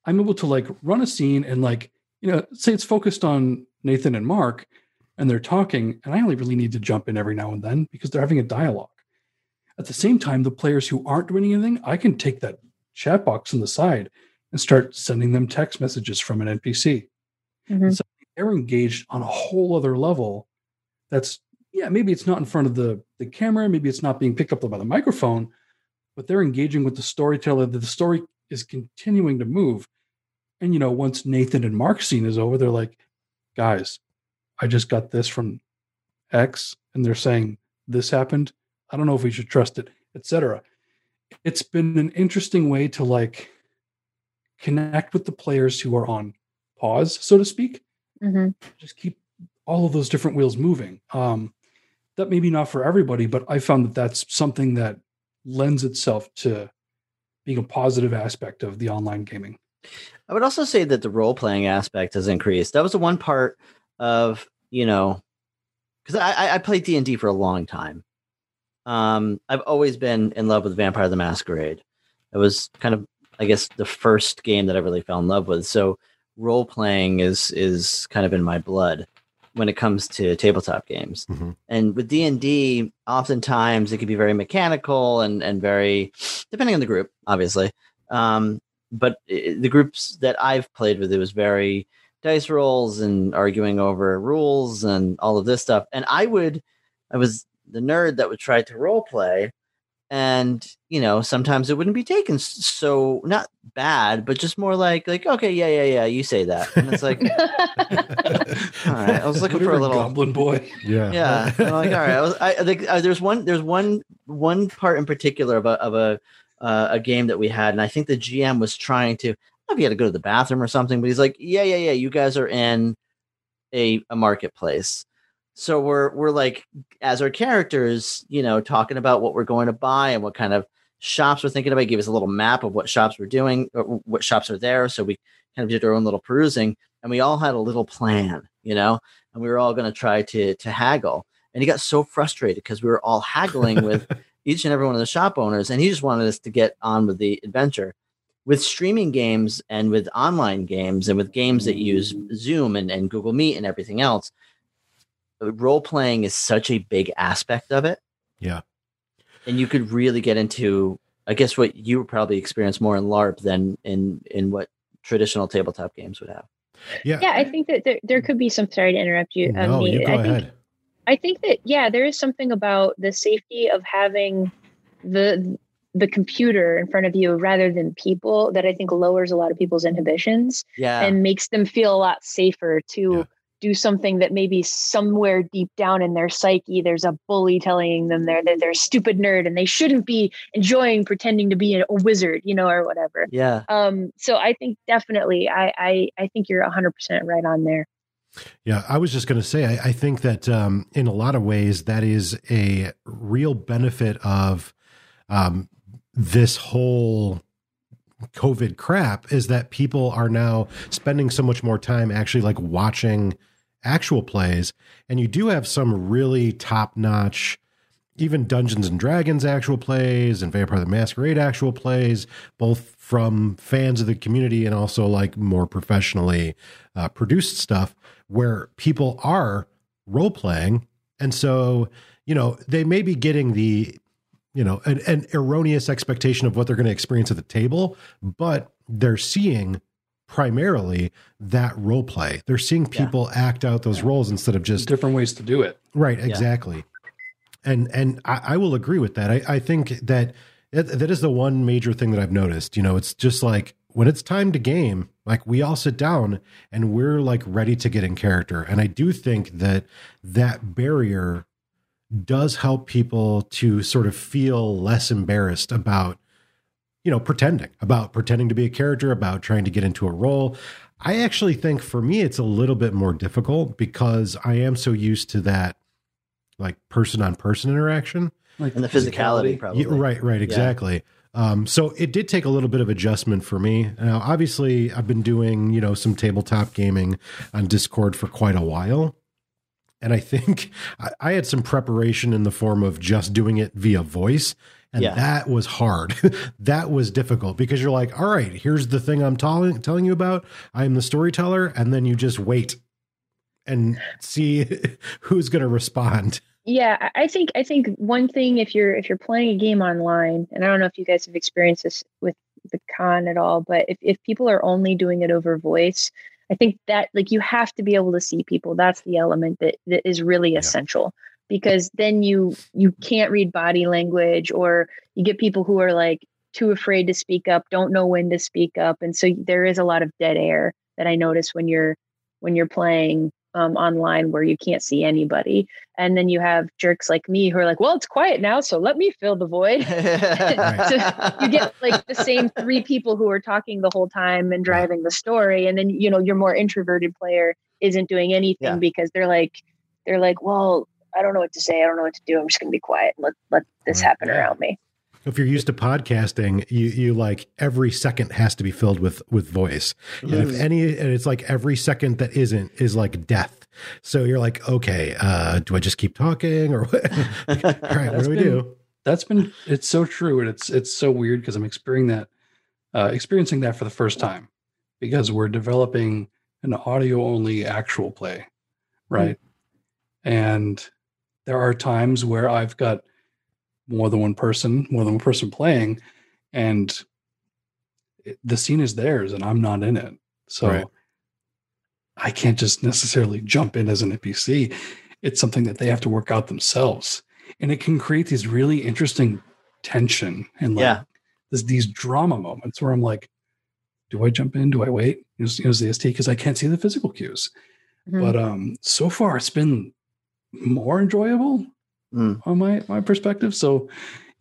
I'm able to like run a scene and like, you know, say it's focused on Nathan and Mark and they're talking, and I only really need to jump in every now and then because they're having a dialogue. At the same time, the players who aren't doing anything, I can take that chat box on the side and start sending them text messages from an NPC. Mhm. They're engaged on a whole other level. That's yeah, maybe it's not in front of the the camera, maybe it's not being picked up by the microphone, but they're engaging with the storyteller. That the story is continuing to move. And you know, once Nathan and Mark's scene is over, they're like, guys, I just got this from X, and they're saying this happened. I don't know if we should trust it, etc. It's been an interesting way to like connect with the players who are on pause, so to speak. Mm-hmm. Just keep all of those different wheels moving. Um, that maybe not for everybody, but I found that that's something that lends itself to being a positive aspect of the online gaming. I would also say that the role playing aspect has increased. That was the one part of you know, because I, I played D and D for a long time. Um, I've always been in love with Vampire the Masquerade. It was kind of, I guess, the first game that I really fell in love with. So role playing is is kind of in my blood when it comes to tabletop games. Mhm. And with D and D, oftentimes it can be very mechanical and and very depending on the group, obviously. Um, but i- the groups that I've played with, it was very dice rolls and arguing over rules and all of this stuff. And I would, I was the nerd that would try to role play, and you know sometimes it wouldn't be taken so not bad, but just more like like okay, yeah, yeah, yeah, you say that, and it's like *laughs* all right, I was looking for a little Goblin Boy. Yeah. yeah I'm like all right i was i, I think uh, there's one there's one one part in particular of a of a uh, a game that we had and i think the gm was trying to I don't if he had to go to the bathroom or something but he's like yeah yeah yeah you guys are in a, a marketplace so we're we're like as our characters you know talking about what we're going to buy and what kind of shops we're thinking about give us a little map of what shops we're doing or what shops are there so we kind of did our own little perusing and we all had a little plan you know and we were all going to try to to haggle. And he got so frustrated because we were all haggling with *laughs* each and every one of the shop owners and he just wanted us to get on with the adventure. With streaming games and with online games and with games that use mm. zoom and, and google meet and everything else role playing is such a big aspect of it Yeah. and you could really get into i guess what you would probably experience more in larp than in in what traditional tabletop games would have Yeah. yeah, I think that there, there could be some. Sorry to interrupt you. um, No, Nate. you go I think ahead. I think that yeah, there is something about the safety of having the the computer in front of you rather than people that I think lowers a lot of people's inhibitions yeah and makes them feel a lot safer to Yeah. Do something that maybe somewhere deep down in their psyche there's a bully telling them they're that they're a stupid nerd and they shouldn't be enjoying pretending to be a, a wizard, you know, or whatever. yeah Um, so I think definitely I I, I think you're hundred percent right on there. Yeah, I was just going to say, I, I think that um, in a lot of ways, that is a real benefit of um, this whole COVID crap is that people are now spending so much more time actually like watching actual plays. And you do have some really top notch, even Dungeons and Dragons actual plays and Vampire the Masquerade actual plays, both from fans of the community and also like more professionally uh, produced stuff where people are role playing. And so, you know, they may be getting the, you know, an, an erroneous expectation of what they're going to experience at the table, but they're seeing primarily that role play. They're seeing people act out those roles instead of just different ways to do it. Right, exactly. And and I, I will agree with that. I, I think that, that that is the one major thing that I've noticed. You know, it's just like when it's time to game, like we all sit down and we're like ready to get in character. And I do think that that barrier does help people to sort of feel less embarrassed about you know pretending about pretending to be a character about trying to get into a role. I actually think for me it's a little bit more difficult because i am so used to that like person on person interaction. Like and the physicality, probably. Yeah, right right exactly. Um, so it did take a little bit of adjustment for me. Now obviously i've been doing you know some tabletop gaming on discord for quite a while. And i think *laughs* I, I had some preparation in the form of just doing it via voice and Yeah. that was hard. *laughs* That was difficult because you're like all right here's the thing i'm telling telling you about. I am the storyteller and then you just wait and see *laughs* who's going to respond. Yeah, I I think I think one thing if you're if you're playing a game online, and I don't know if you guys have experienced this with the con at all, but if, if people are only doing it over voice, I think that like you have to be able to see people. That's the element that, that is really essential because then you you can't read body language or you get people who are like too afraid to speak up, don't know when to speak up, and so there is a lot of dead air that I notice when you're when you're playing um, online where you can't see anybody. And then you have jerks like me who are like, well, it's quiet now, so let me fill the void. *laughs* *laughs* so you get like the same three people who are talking the whole time and driving the story. And then, you know, your more introverted player isn't doing anything Yeah. because they're like, they're like, well, I don't know what to say. I don't know what to do. I'm just going to be quiet and let, let this Right. happen around me. If you're used to podcasting, you you like every second has to be filled with with voice. And if any and it's like every second that isn't is like death. So you're like, okay, uh, do I just keep talking or what? *laughs* *laughs* All right, what do we been- do? That's been it's so true, and it's it's so weird because I'm experiencing that uh, experiencing that for the first time because we're developing an audio only actual play, right? And there are times where I've got more than one person, more than one person playing, and it, the scene is theirs, and I'm not in it. So Right. I can't just necessarily jump in as an NPC. It's something that they have to work out themselves, and it can create these really interesting tension and like Yeah. this, these drama moments where I'm like, do I jump in? Do I wait? Use, use the ST because I can't see the physical cues. Mhm. But um, so far it's been more enjoyable Mm. on my my perspective. So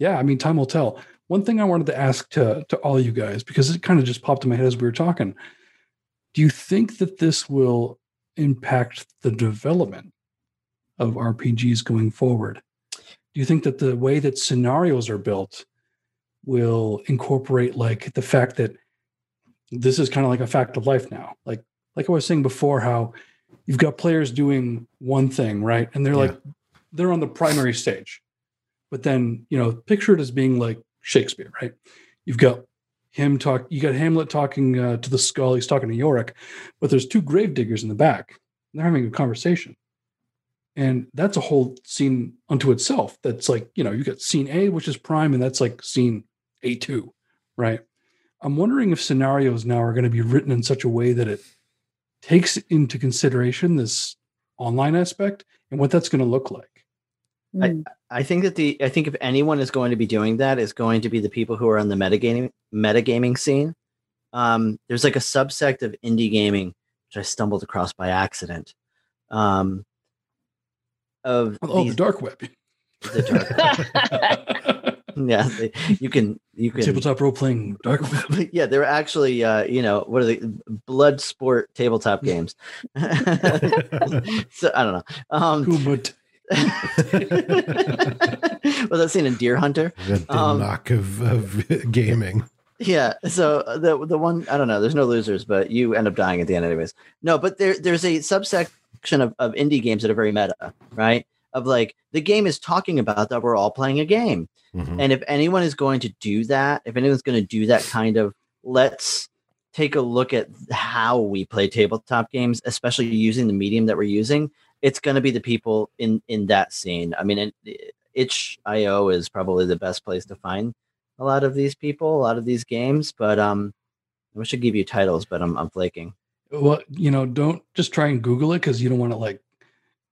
yeah, I mean, time will tell. One thing I wanted to ask to to all you guys because it kind of just popped in my head as we were talking. Do you think that this will impact the development of RPGs going forward? Do you think that the way that scenarios are built will incorporate like the fact that this is kind of like a fact of life now? Like like I was saying before, how you've got players doing one thing, right? And they're Yeah. like they're on the primary stage. But then, you know, picture it as being like Shakespeare, right? You've got him talk, you got Hamlet talking uh, to the skull, he's talking to Yorick, but there's two grave diggers in the back. And they're having a conversation. And that's a whole scene unto itself. That's like, you know, you got scene A, which is prime, and that's like scene A2, right? I'm wondering if scenarios now are going to be written in such a way that it takes into consideration this online aspect and what that's going to look like. Mm. I think that the I think if anyone is going to be doing that is going to be the people who are on the metagaming metagaming scene. Um, there's like a subsect of indie gaming which I stumbled across by accident. Um, of Oh, these, the dark web. the dark *laughs* *laughs* yeah, they, you can you can Tabletop role playing dark web. *laughs* yeah, they're actually uh, you know what are the blood sport tabletop games. *laughs* so I don't know. Um, Kumut. was that seen in Deer Hunter? The, the Um, knock of, of gaming. Yeah. So uh, the the one I don't know. There's no losers, but you end up dying at the end, anyways. No, but there there's a subsection of, of indie games that are very meta, right? Of like the game is talking about that we're all playing a game, Mhm. and if anyone is going to do that, if anyone's going to do that kind of let's take a look at how we play tabletop games, especially using the medium that we're using, it's going to be the people in in that scene. I mean, it, itch.io is probably the best place to find a lot of these people, a lot of these games. But um, I wish I give you titles, but I'm I'm flaking. Well, you know, don't just try and Google it because you don't want to like,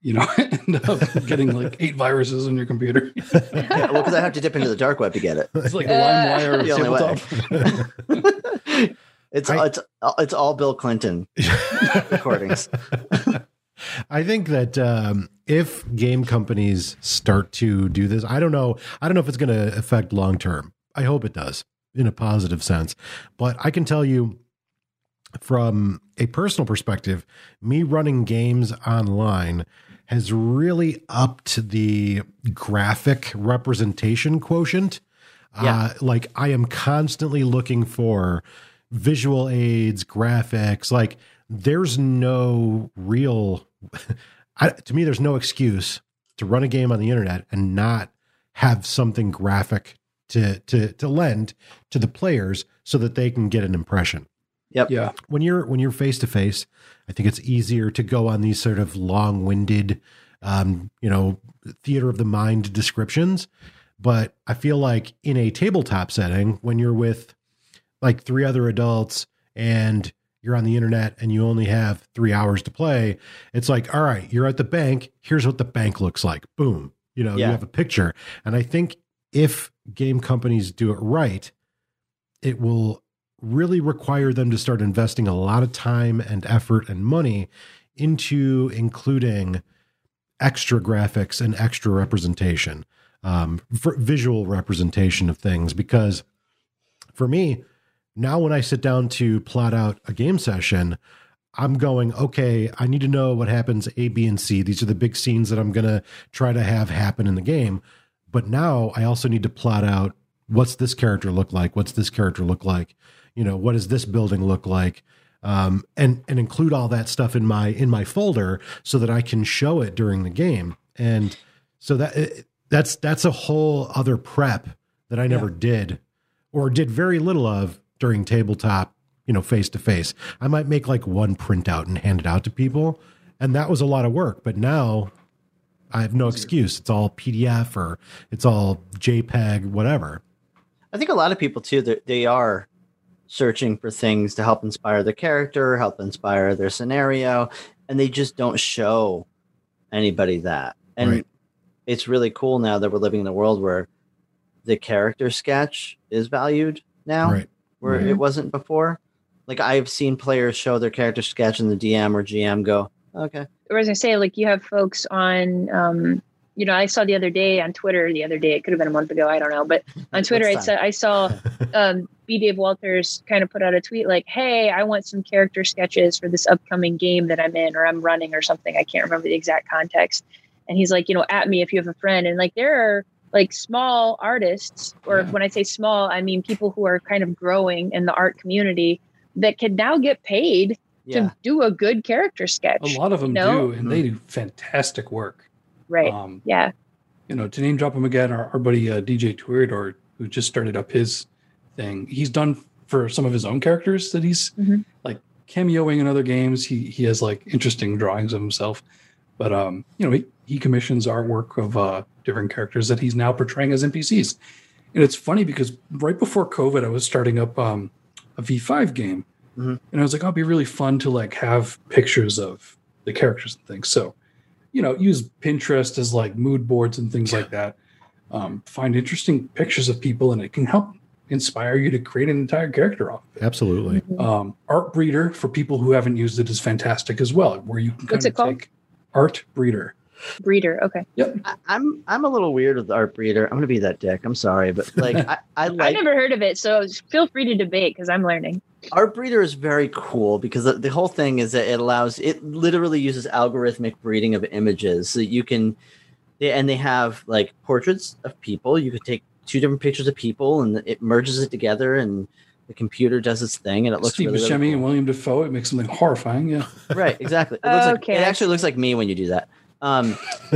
you know, *laughs* end up getting like eight viruses on your computer. *laughs* Yeah, well, because I have to dip into the dark web to get it. It's like Uh, LimeWire *laughs* The only way. it's I- it's it's all Bill Clinton recordings. I think that um, if game companies start to do this, I don't know. I don't know if it's going to affect long term. I hope it does in a positive sense. But I can tell you from a personal perspective, me running games online has really upped the graphic representation quotient. Yeah. Uh, like I am constantly looking for visual aids, graphics. Like there's no real, *laughs* I, to me, there's no excuse to run a game on the internet and not have something graphic to to to lend to the players so that they can get an impression Yeah. when you're when you're face to face, I think it's easier to go on these sort of long-winded, um, you know, theater of the mind descriptions. But I feel like in a tabletop setting, when you're with like three other adults and you're you're on the internet and you only have three hours to play. It's like, all right, you're at the bank. Here's what the bank looks like. Boom. You know, Yeah. you have a picture. And I think if game companies do it right, it will really require them to start investing a lot of time and effort and money into including extra graphics and extra representation, um, visual representation of things. Because for me, now when I sit down to plot out a game session, I'm going, okay, I need to know what happens A, B, and C. These are the big scenes that I'm going to try to have happen in the game. But now I also need to plot out what's this character look like? What's this character look like? You know, what does this building look like? Um, and and include all that stuff in my in my folder so that I can show it during the game. And so that that's that's a whole other prep that I never did or did very little of during tabletop, you know, face to face. I might make like one printout and hand it out to people, and that was a lot of work. But now I have no excuse. It's all PDF or it's all JPEG, whatever. I think a lot of people too they are searching for things to help inspire their character, help inspire their scenario, and they just don't show anybody that. And Right. it's really cool now that we're living in a world where the character sketch is valued now, Right. where it wasn't before. Like I've seen players show their character sketch and the DM or GM go, okay, Or as gonna say, like you have folks on, um, you know, I saw the other day on Twitter. The other day, it could have been a month ago. I don't know, but *laughs* on Twitter, I saw I *laughs* saw um, B. Dave Walters kind of put out a tweet like, "Hey, I want some character sketches for this upcoming game that I'm in or I'm running or something. I can't remember the exact context." And he's like, you know, at me if you have a friend. And like there are like small artists, or Yeah. when I say small, I mean people who are kind of growing in the art community that can now get paid yeah, to do a good character sketch. A lot of them No. do, and they do fantastic work. Right? Um, yeah. you know, to name drop him again, our, our buddy uh, DJ Turidor, who just started up his thing, he's done for some of his own characters that he's Mhm. like cameoing in other games. He he has like interesting drawings of himself, but um, you know, he, he commissions artwork of uh, different characters that he's now portraying as NPCs. And it's funny because right before COVID, I was starting up um, a V5 game, Mhm. and I was like, oh, it'd be really fun to like have pictures of the characters and things. So you know, use Pinterest as like mood boards and things like that. Um, find interesting pictures of people, and it can help inspire you to create an entire character off. of Absolutely. it. Um, Art Breeder for people who haven't used it is fantastic as well, where you can kind What's of it called? take Art Breeder. Breeder. Okay. I, I'm I'm a little weird with art breeder. I'm gonna be that dick. I'm sorry, but like *laughs* I, I I like never heard of it, so feel free to debate because I'm learning. Art Breeder is very cool because the, the whole thing is that it allows it literally uses algorithmic breeding of images so you can they, and they have like portraits of people you could take two different pictures of people and it merges it together and the computer does its thing and it looks Steve really, really Buscemi and. William Dafoe. It makes something horrifying. Yeah. right exactly it, looks like, it actually looks like me when you do that um *laughs*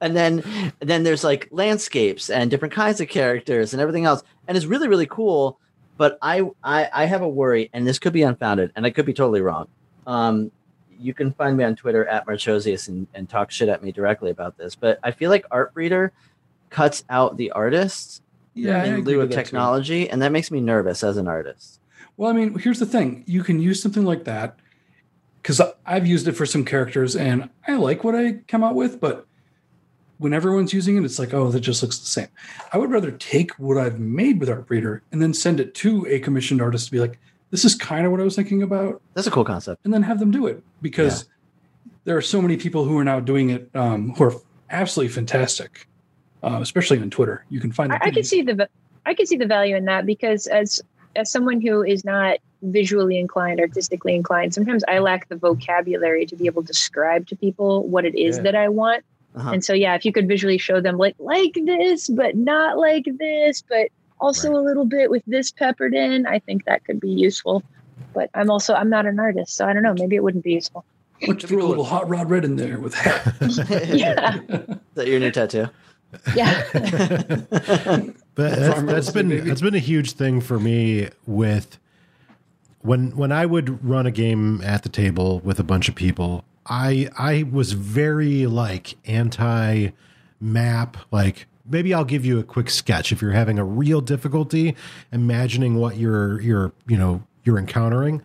and then and then there's like landscapes and different kinds of characters and everything else and it's really really cool but I, I i have a worry and this could be unfounded and i could be totally wrong um you can find me on twitter at marchosius and, and talk shit at me directly about this but i feel like art breeder cuts out the artists Yeah. In lieu of too. technology and that makes me nervous as an artist Well, I mean, here's the thing: you can use something like that because I've used it for some characters, and I like what I come out with. But when everyone's using it, it's like, oh, that just looks the same. I would rather take what I've made with Art Breeder and then send it to a commissioned artist to be like, this is kind of what I was thinking about, that's a cool concept and then have them do it because there are so many people who are now doing it um, who are absolutely fantastic, uh, especially on Twitter. You can find. I, I can see the I can see the value in that because as as someone who is not visually inclined, artistically inclined, sometimes I lack the vocabulary to be able to describe to people what it is Yeah. that I want. Uh-huh. And so yeah, if you could visually show them like like this, but not like this, but also Right. a little bit with this peppered in, I think that could be useful. But I'm also I'm not an artist, so I don't know. Maybe it wouldn't be useful. Why don't you throw a little hot rod red in there with *laughs* that? Yeah, is that your new tattoo yeah. *laughs* *laughs* But that's, that's been baby. that's been a huge thing for me with when when I would run a game at the table with a bunch of people. I I was very like anti map like maybe I'll give you a quick sketch if you're having a real difficulty imagining what you're you're you know you're encountering.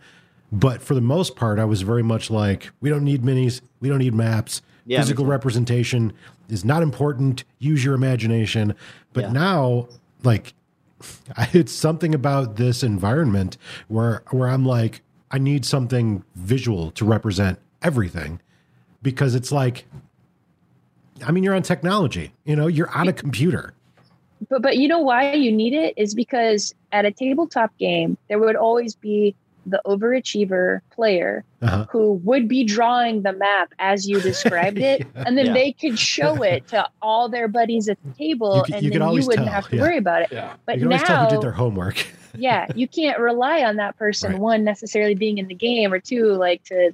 But for the most part, I was very much like, we don't need minis, we don't need maps. Yeah, Physical representation is not important. Use your imagination. But Yeah. now, like, *laughs* it's something about this environment where where I'm like, I need something visual to represent everything because it's like, I mean, you're on technology. You know, you're on a computer. but but you know why you need it is because at a tabletop game there would always be the overachiever player Uh-huh. who would be drawing the map as you *laughs* described it and then Yeah. they could show *laughs* it to all their buddies at the table You and you then you wouldn't tell, have to yeah. worry about it Yeah. but you can always tell now who did their homework. *laughs* yeah you can't rely on that person Right. one necessarily being in the game or two like to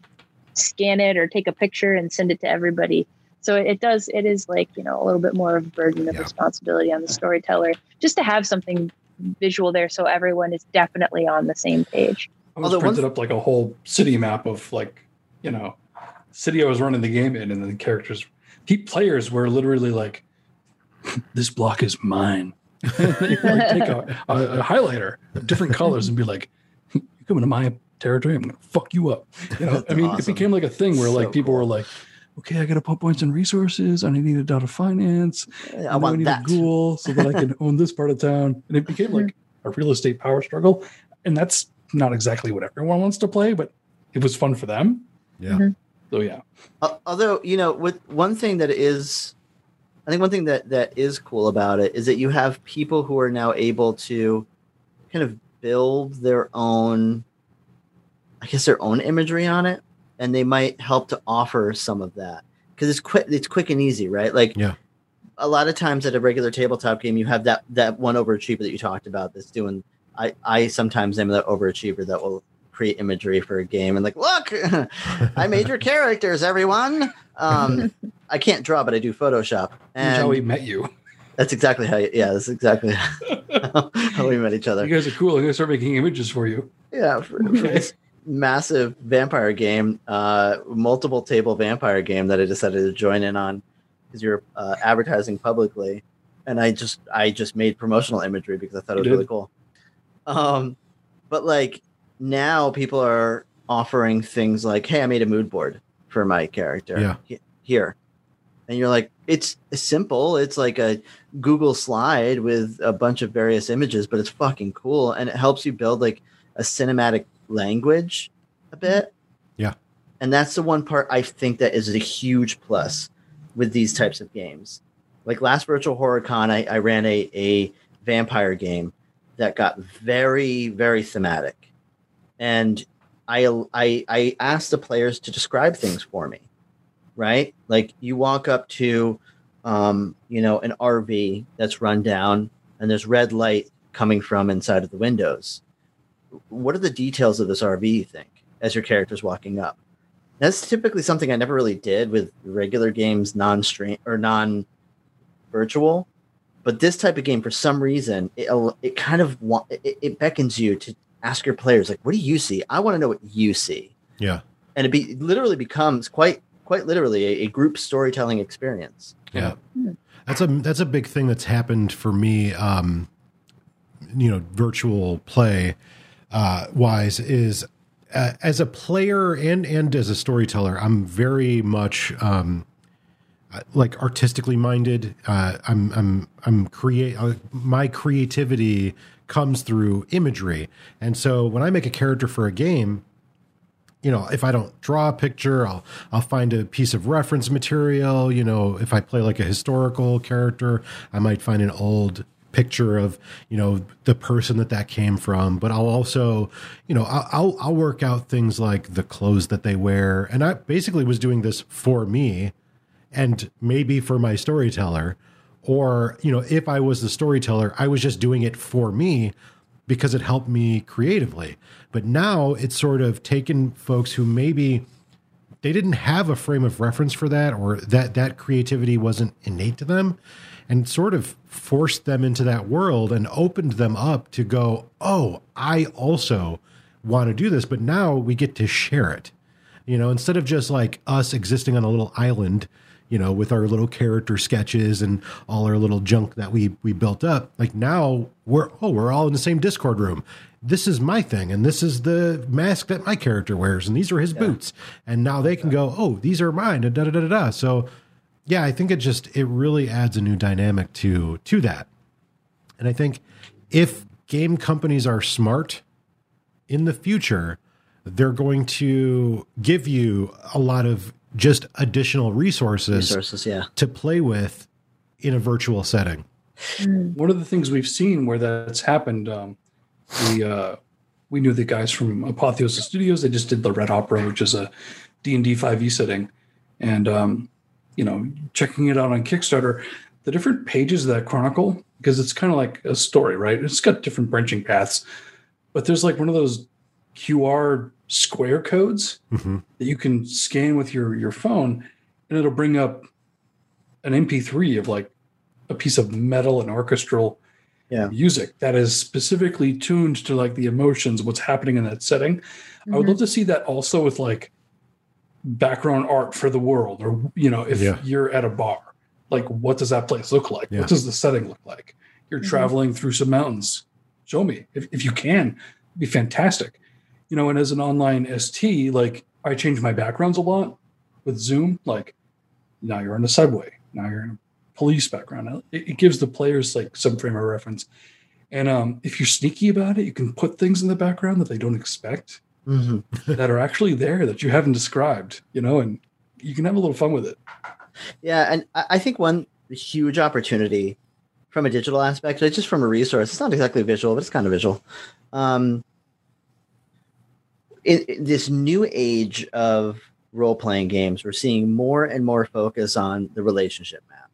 scan it or take a picture and send it to everybody so it does it is like you know a little bit more of a burden of Yeah. responsibility on the storyteller just to have something visual there so everyone is definitely on the same page I was Although printed up like a whole city map of like, you know, city I was running the game in, and then the characters, pe- players were literally like, "This block is mine." *laughs* You like, take a, a, a highlighter of different colors and be like, "You come into my territory, I'm gonna fuck you up." You know, *laughs* I mean, awesome. it became like a thing where like So people were like, "Okay, I got to put points in resources. I need a dot of finance. I and want need that. a ghoul so that I can *laughs* own this part of town. And it became like mm-hmm. a real estate power struggle. And that's not exactly what everyone wants to play, but it was fun for them. Yeah. Mhm. So yeah. Al- although you know with one thing that is i think one thing that that is cool about it is that you have people who are now able to kind of build their own i guess their own imagery on it and they might help to offer some of that because it's quick it's quick and easy right like Yeah. a lot of times at a regular tabletop game you have that that one overachiever that you talked about that's doing i i sometimes am that overachiever that will create imagery for a game and like look *laughs* I made your *laughs* characters, everyone. Um, *laughs* I can't draw, but I do Photoshop, That's how we met you. that's exactly how. Yeah, that's exactly how we met each other. You guys are cool. I'm gonna start making images for you. Yeah, for, for this massive vampire game, uh, multiple table vampire game that I decided to join in on because you're uh, advertising publicly, and I just I just made promotional imagery because I thought it You was really cool. Um, but like now people are offering things like, "Hey, I made a mood board for my character." Yeah. he- here, and you're like, it's simple. It's like a Google slide with a bunch of various images, but it's fucking cool, and it helps you build like a cinematic language a bit. Yeah. And that's the one part I think that is a huge plus with these types of games. Like last virtual horror con, I, I ran a, a vampire game that got very, very thematic. And I, I I asked the players to describe things for me. Right? Like you walk up to um, you know, an RV that's run down and there's red light coming from inside of the windows what are the details of this RV you think as your character's walking up? That's typically something I never really did with regular games, non-stream or non-virtual. But this type of game, for some reason, it it kind of wa- it, it beckons you to ask your players like, "What do you see? I want to know what you see." Yeah. And it, be, it literally becomes quite quite literally a, a group storytelling experience. Yeah. That's a that's a big thing that's happened for me um you know virtual play uh wise is uh, as a player and and as a storyteller I'm very much um like artistically minded uh I'm I'm I'm create uh, my creativity comes through imagery and so when I make a character for a game you know, if I don't draw a picture, I'll I'll find a piece of reference material. You know, if I play like a historical character, I might find an old picture of you know the person that that came from. But I'll also, you know, I'll I'll, I'll work out things like the clothes that they wear, and I basically was doing this for me, and maybe for my storyteller, or you know, if I was the storyteller, I was just doing it for me because it helped me creatively. But now it's sort of taken folks who maybe they didn't have a frame of reference for that or that that creativity wasn't innate to them and sort of forced them into that world and opened them up to go, "Oh, I also want to do this, but now we get to share it." You know, instead of just like us existing on a little island, you know, with our little character sketches and all our little junk that we we built up. Like now we're oh, we're all in the same Discord room. this is my thing and this is the mask that my character wears and these are his Yeah. boots and now they can go oh these are mine and da da da da da so yeah i think it just it really adds a new dynamic to to that and i think if game companies are smart in the future they're going to give you a lot of just additional resources Resources, yeah. to play with in a virtual setting. One of the things we've seen where that's happened um, we uh, we knew the guys from apotheosis studios. They just did the red opera which is a d&d 5e setting. And um, you know checking it out on kickstarter the different pages of that chronicle because it's kind of like a story right? It's got different branching paths. But there's like one of those qr square codes Mhm. that you can scan with your your phone and it'll bring up an mp3 of like a piece of metal and orchestral Yeah. music that is specifically tuned to like the emotions what's happening in that setting i would love to see that also with like background art for the world or you know if Yeah. you're at a bar like what does that place look like Yeah. what does the setting look like you're Mhm. traveling through some mountains show me if, if you can it'd be fantastic you know and as an online st like i change my backgrounds a lot with zoom like now you're in a subway now you're in a police background. It, it gives the players like some frame of reference. And um, if you're sneaky about it you can put things in the background that they don't expect hmm *laughs* that are actually there that you haven't described you know and you can have a little fun with it. Yeah, and I think one huge opportunity from a digital aspect, just from a resource, it's not exactly visual, but it's kind of visual. Um, in, in this new age of role playing games, we're seeing more and more focus on the relationship map.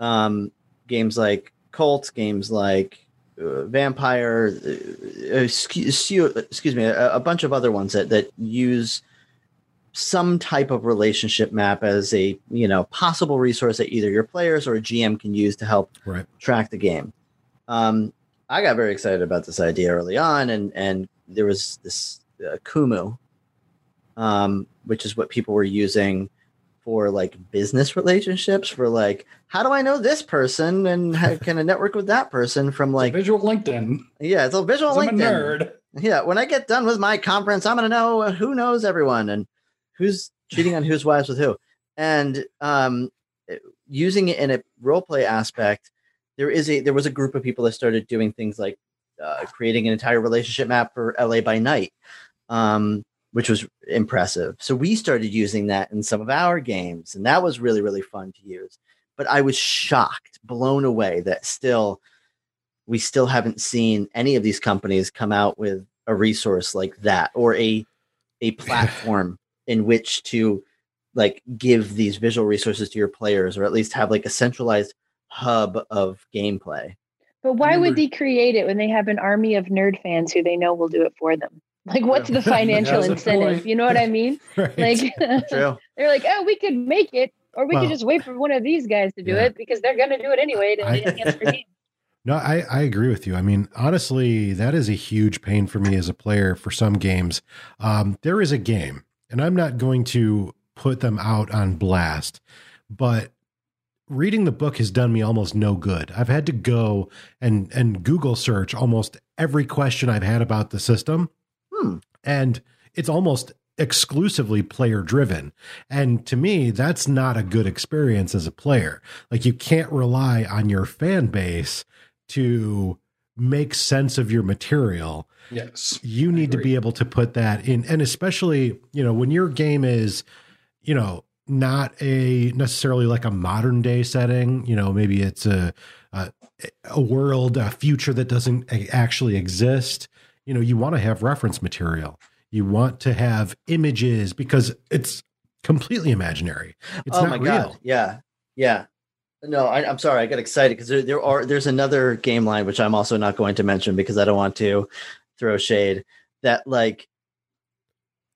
Um, games like Cult, games like uh, Vampire, uh, excuse, excuse me, a, a bunch of other ones that that use some type of relationship map as a you know possible resource that either your players or a GM can use to help right track the game. Um, I got very excited about this idea early on, and and there was this uh, Kumu, um, which is what people were using for like business relationships. For like, how do I know this person, and how *laughs* can I network with that person from like, visual linkedin yeah, it's a visual 'cause i'm a LinkedIn. nerd Yeah, when I get done with my conference, I'm gonna know who knows everyone and who's cheating on whose wives with who. And um, using it in a role play aspect, there is a there was a group of people that started doing things like uh, creating an entire relationship map for LA by night, um, which was impressive. So we started using that in some of our games, and that was really really fun to use. But I was shocked, blown away that still we still haven't seen any of these companies come out with a resource like that or a a *laughs* platform in which to like give these visual resources to your players or at least have like a centralized hub of gameplay. But why would they create it when they have an army of nerd fans who they know will do it for them? *laughs* Like, what's the financial *laughs* incentive? You know what I mean? *laughs* right Like, they're like, oh, we could make it, or we Well, could just wait for one of these guys to do yeah. it because they're going to do it anyway to I- enhance their game. No, I, I agree with you. I mean, honestly, that is a huge pain for me as a player for some games. Um, there is a game, and I'm not going to put them out on blast, but reading the book has done me almost no good. I've had to go and and Google search almost every question I've had about the system, Hmm. and it's almost exclusively player driven. And to me, that's not a good experience as a player. Like you can't rely on your fan base to make sense of your material yes you need to be able to put that in and especially you know when your game is you know not a necessarily like a modern day setting you know maybe it's a a, a world a future that doesn't actually exist you know you want to have reference material you want to have images because it's completely imaginary it's oh not my real god. Yeah. Yeah. No, I, I'm sorry. I got excited because there, there are there's another game line which I'm also not going to mention because I don't want to throw shade. That like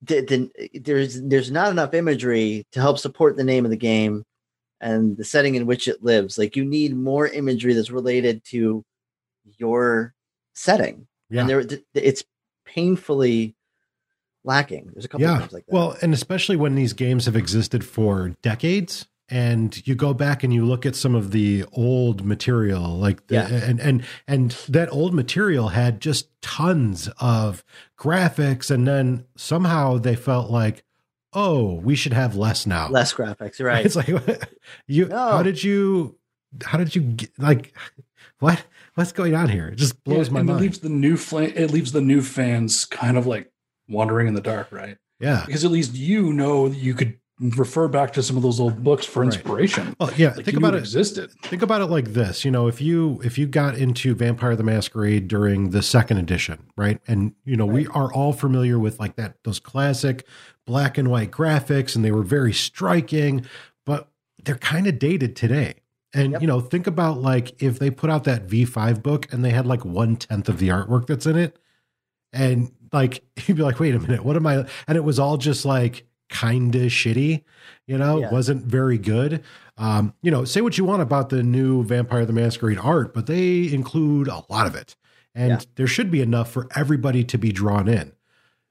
the, the, there's there's not enough imagery to help support the name of the game and the setting in which it lives. Like you need more imagery that's related to your setting. yeah And there th- it's painfully lacking. There's a couple of yeah things like that. well and especially when these games have existed for decades and you go back and you look at some of the old material like the, Yeah. and and and that old material had just tons of graphics and then somehow they felt like oh we should have less now Less graphics, *laughs* right? it's like you No. how did you how did you get, like what what's going on here it just blows Yeah, my and mind It leaves the new flan- it leaves the new fans kind of like wandering in the dark, right? yeah Because at least you know that you could refer back to some of those old books for Right. inspiration. well yeah Like think about it existed. think about it like this you know if you if you got into vampire the masquerade during the second edition right and you know we are all familiar with like that those classic black and white graphics and they were very striking but they're kind of dated today and Yep. you know think about like if they put out that v5 book and they had like one tenth of the artwork that's in it and like *laughs* you'd be like wait a minute what am i and it was all just like kind of shitty you know Yeah. wasn't very good um you know say what you want about the new vampire the masquerade art but they include a lot of it and Yeah. there should be enough for everybody to be drawn in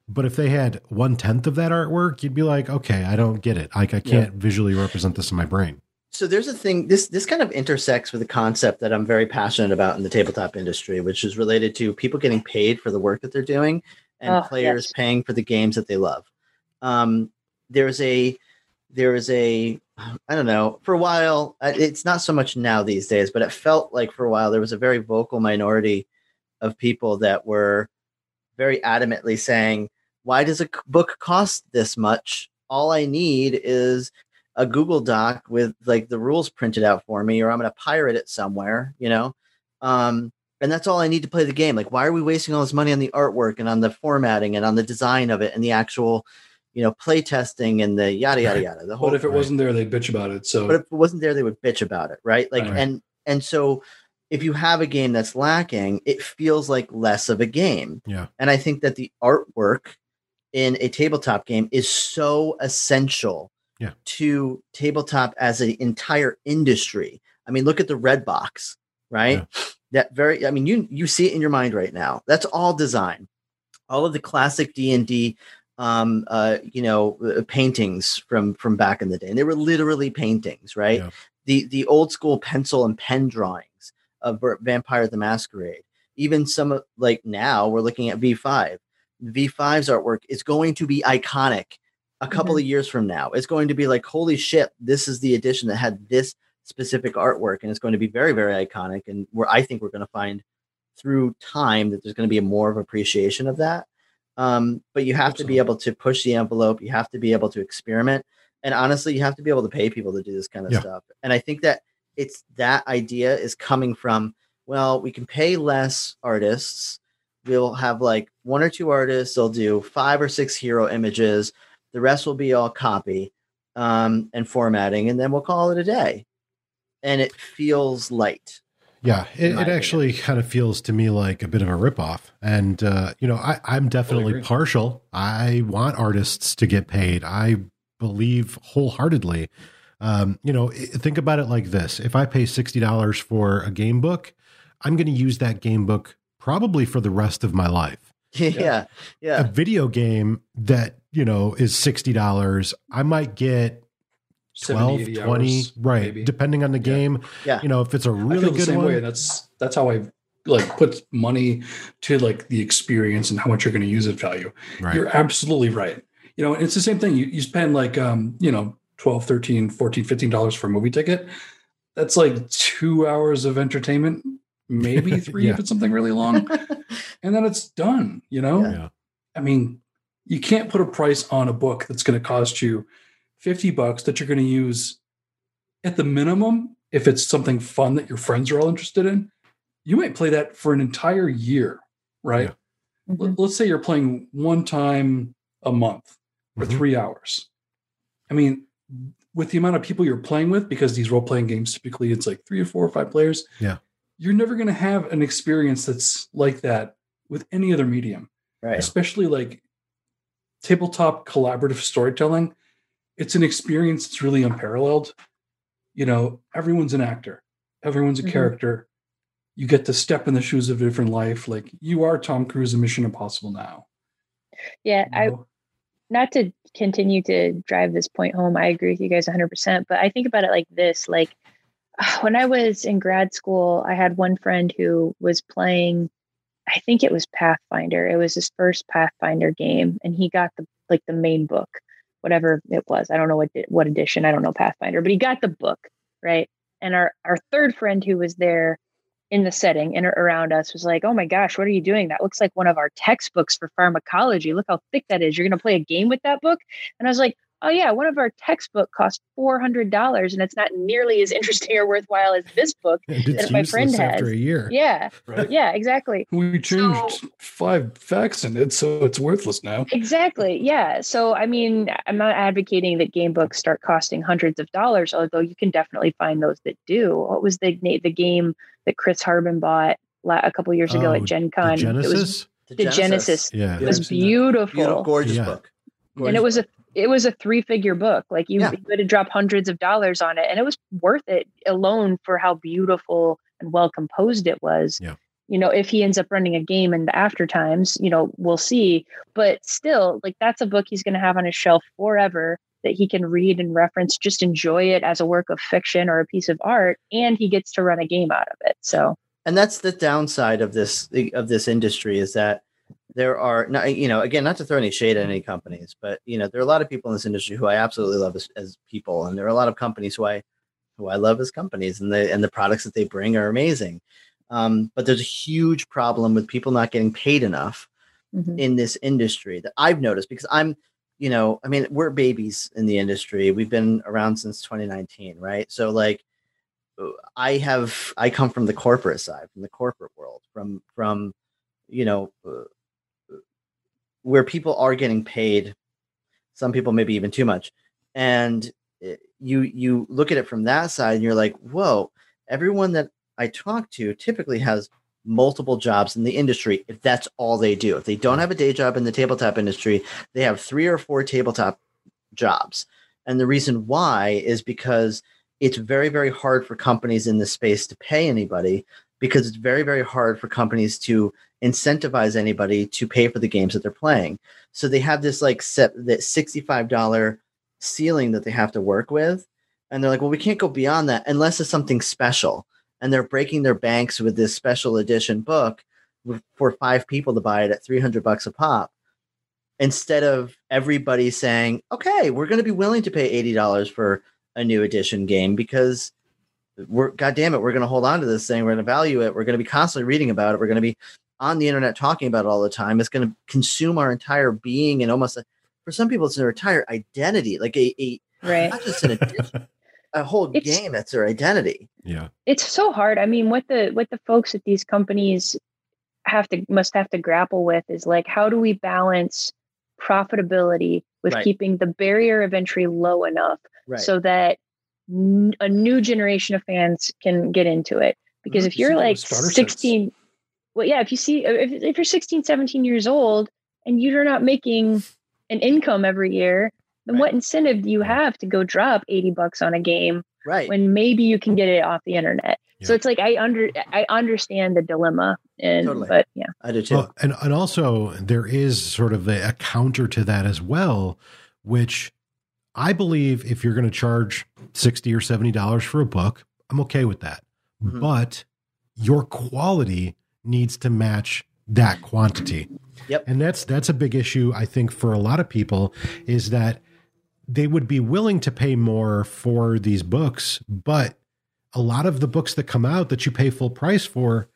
but if they had one tenth of that artwork you'd be like okay i don't get it like i can't visually represent this in my brain so there's a thing this this kind of intersects with a concept that I'm very passionate about in the tabletop industry, which is related to people getting paid for the work that they're doing and Oh, players yes. paying for the games that they love. Um, there's a there is a I don't know for a while uh, it's not so much now these days, but it felt like for a while there was a very vocal minority of people that were very adamantly saying, "Why does a book cost this much? All I need is." a Google Doc with like the rules printed out for me, or I'm going to pirate it somewhere, you know? Um, and that's all I need to play the game. Like, why are we wasting all this money on the artwork and on the formatting and on the design of it and the actual, you know, play testing and the yada, yada, yada. The whole, But if it Right. wasn't there, they'd bitch about it. So but if it wasn't there, they would bitch about it. Right. Like, Right. and, and so if you have a game that's lacking, it feels like less of a game. yeah And I think that the artwork in a tabletop game is so essential Yeah. to tabletop as an entire industry. I mean, look at the red box, right? That very I mean, you you see it in your mind right now. That's all design. All of the classic D&D um uh you know uh, paintings from from back in the day. And they were literally paintings, right? Yeah. The the old school pencil and pen drawings of Vampire the Masquerade. Even some like now we're looking at V5. V5's artwork is going to be iconic a couple of years from now. It's going to be like, holy shit, this is the edition that had this specific artwork, and it's going to be very, very iconic. And where I think we're going to find through time that there's going to be a more of appreciation of that. Um, but you have to be able to push the envelope. You have to be able to experiment, and honestly, you have to be able to pay people to do this kind of Yeah. stuff. And I think that it's that idea is coming from well, we can pay less artists. We'll have like one or two artists. They'll do five or six hero images. The rest will be all copy um, and formatting, and then we'll call it a day. And it feels light. Yeah, it, it actually kind of feels to me like a bit of a ripoff. And, uh, you know, I, I'm definitely agree. partial. I want artists to get paid. I believe wholeheartedly. Um, you know, think about it like this if I pay $60 for a game book, I'm going to use that game book probably for the rest of my life. *laughs* yeah, Yeah. A video game that, you know, is $60, I might get 12, 70, 20, hours, right, maybe. depending on the game. yeah. You know, if it's a really good same one. way. That's that's how I like put money to like the experience and how much you're going to use it value. Right. You're absolutely right. You know, it's the same thing. You, you spend like, um, you know, 12, 13, 14, 15 dollars for a movie ticket. That's like two hours of entertainment, maybe *laughs* three Yeah. if it's something really long. *laughs* and then it's done, you know? Yeah. Yeah. I mean, you can't put a price on a book that's going to cost you 50 bucks that you're going to use at the minimum. If it's something fun that your friends are all interested in, you might play that for an entire year, right? Yeah. Let- Let's say you're playing one time a month for Mhm. three hours. I mean, with the amount of people you're playing with, because these role playing games typically it's like three or four or five players. Yeah. You're never going to have an experience that's like that with any other medium right. especially like tabletop collaborative storytelling it's an experience that's really unparalleled you know everyone's an actor everyone's a Mhm. character you get to step in the shoes of a different life like you are tom cruise in mission impossible now Yeah, you I not to continue to drive this point home, I agree with you guys 100%. But I think about it like this like *sighs* when I was in grad school, I had one friend who was playing, I think it was Pathfinder. It was his first Pathfinder game, and he got the like the main book, whatever it was. I don't know what what edition. I don't know Pathfinder, but he got the book right. And our our third friend who was there in the setting and around us was like, "Oh my gosh, what are you doing? That looks like one of our textbooks for pharmacology. Look how thick that is. You're going to play a game with that book?" And I was like, "Oh yeah, one of our textbook cost four hundred dollars, and it's not nearly as interesting or worthwhile as this book that my friend has." After a year, yeah, Right. yeah, exactly. We changed So- five facts in it, so it's worthless now. Exactly. Yeah. So, I mean, I'm not advocating that game books start costing hundreds of dollars, although you can definitely find those that do. What was the the game that Chris Harbin bought a couple years ago Oh, at Gen the Con? It was Genesis. the Genesis. Yeah, It was I've seen that. beautiful. Beautiful, gorgeous Yeah. book. and it was a it was a three figure book. Like you, Yeah. you had to drop hundreds of dollars on it, and it was worth it alone for how beautiful and well composed it was. Yeah. You know, if he ends up running a game in the after times, you know, we'll see. But still, like that's a book he's going to have on his shelf forever that he can read and reference, just enjoy it as a work of fiction or a piece of art, and he gets to run a game out of it. So and that's the downside of this of this industry is that there are not you know again not to throw any shade at any companies but you know there are a lot of people in this industry who i absolutely love as, as people and there are a lot of companies who i who i love as companies and the and the products that they bring are amazing um, but there's a huge problem with people not getting paid enough mhm. in this industry that I've noticed because I'm, you know, I mean, we're babies in the industry. We've been around since 2019, right? So like I have I come from the corporate side, from the corporate world, from from you know uh, where people are getting paid some people maybe even too much. And uh, you you look at it from that side and you're like, "Whoa, everyone that I talk to typically has multiple jobs in the industry if that's all they do. If they don't have a day job in the tabletop industry, they have three or four tabletop jobs. And the reason why is because it's very, very hard for companies in this space to pay anybody because it's very, very hard for companies to incentivize anybody to pay for the games that they're playing. So they have this like set that $65 ceiling that they have to work with. And they're like, well, we can't go beyond that unless it's something special and they're breaking their banks with this special edition book for five people to buy it at 300 bucks a pop instead of everybody saying okay we're going to be willing to pay $80 for a new edition game because we're god damn it we're going to hold on to this thing we're going to value it we're going to be constantly reading about it we're going to be on the internet talking about it all the time it's going to consume our entire being and almost for some people it's their entire identity like a, a right. not just an edition a whole *laughs* It's- game that's their identity Yeah. it's so hard. I mean, what the what the folks at these companies have to must have to grapple with is like how do we balance profitability with Right. keeping the barrier of entry low enough right so that n- a new generation of fans can get into it because Mhm. if you're like starter sets. 16 well yeah if you see if, if you're 16 17 years old and you're not making an income every year then Right. what incentive do you have to go drop 80 bucks on a game right when maybe you can get it off the internet. So it's like I under I understand the dilemma and Totally. but yeah. i do too Well, and and also there is sort of a, a counter to that as well, which I believe if you're going to charge sixty or seventy dollars for a book, I'm okay with that. Mhm. But your quality needs to match that quantity. Yep. And that's that's a big issue I think for a lot of people is that they would be willing to pay more for these books, but a lot of the books that come out that you pay full price for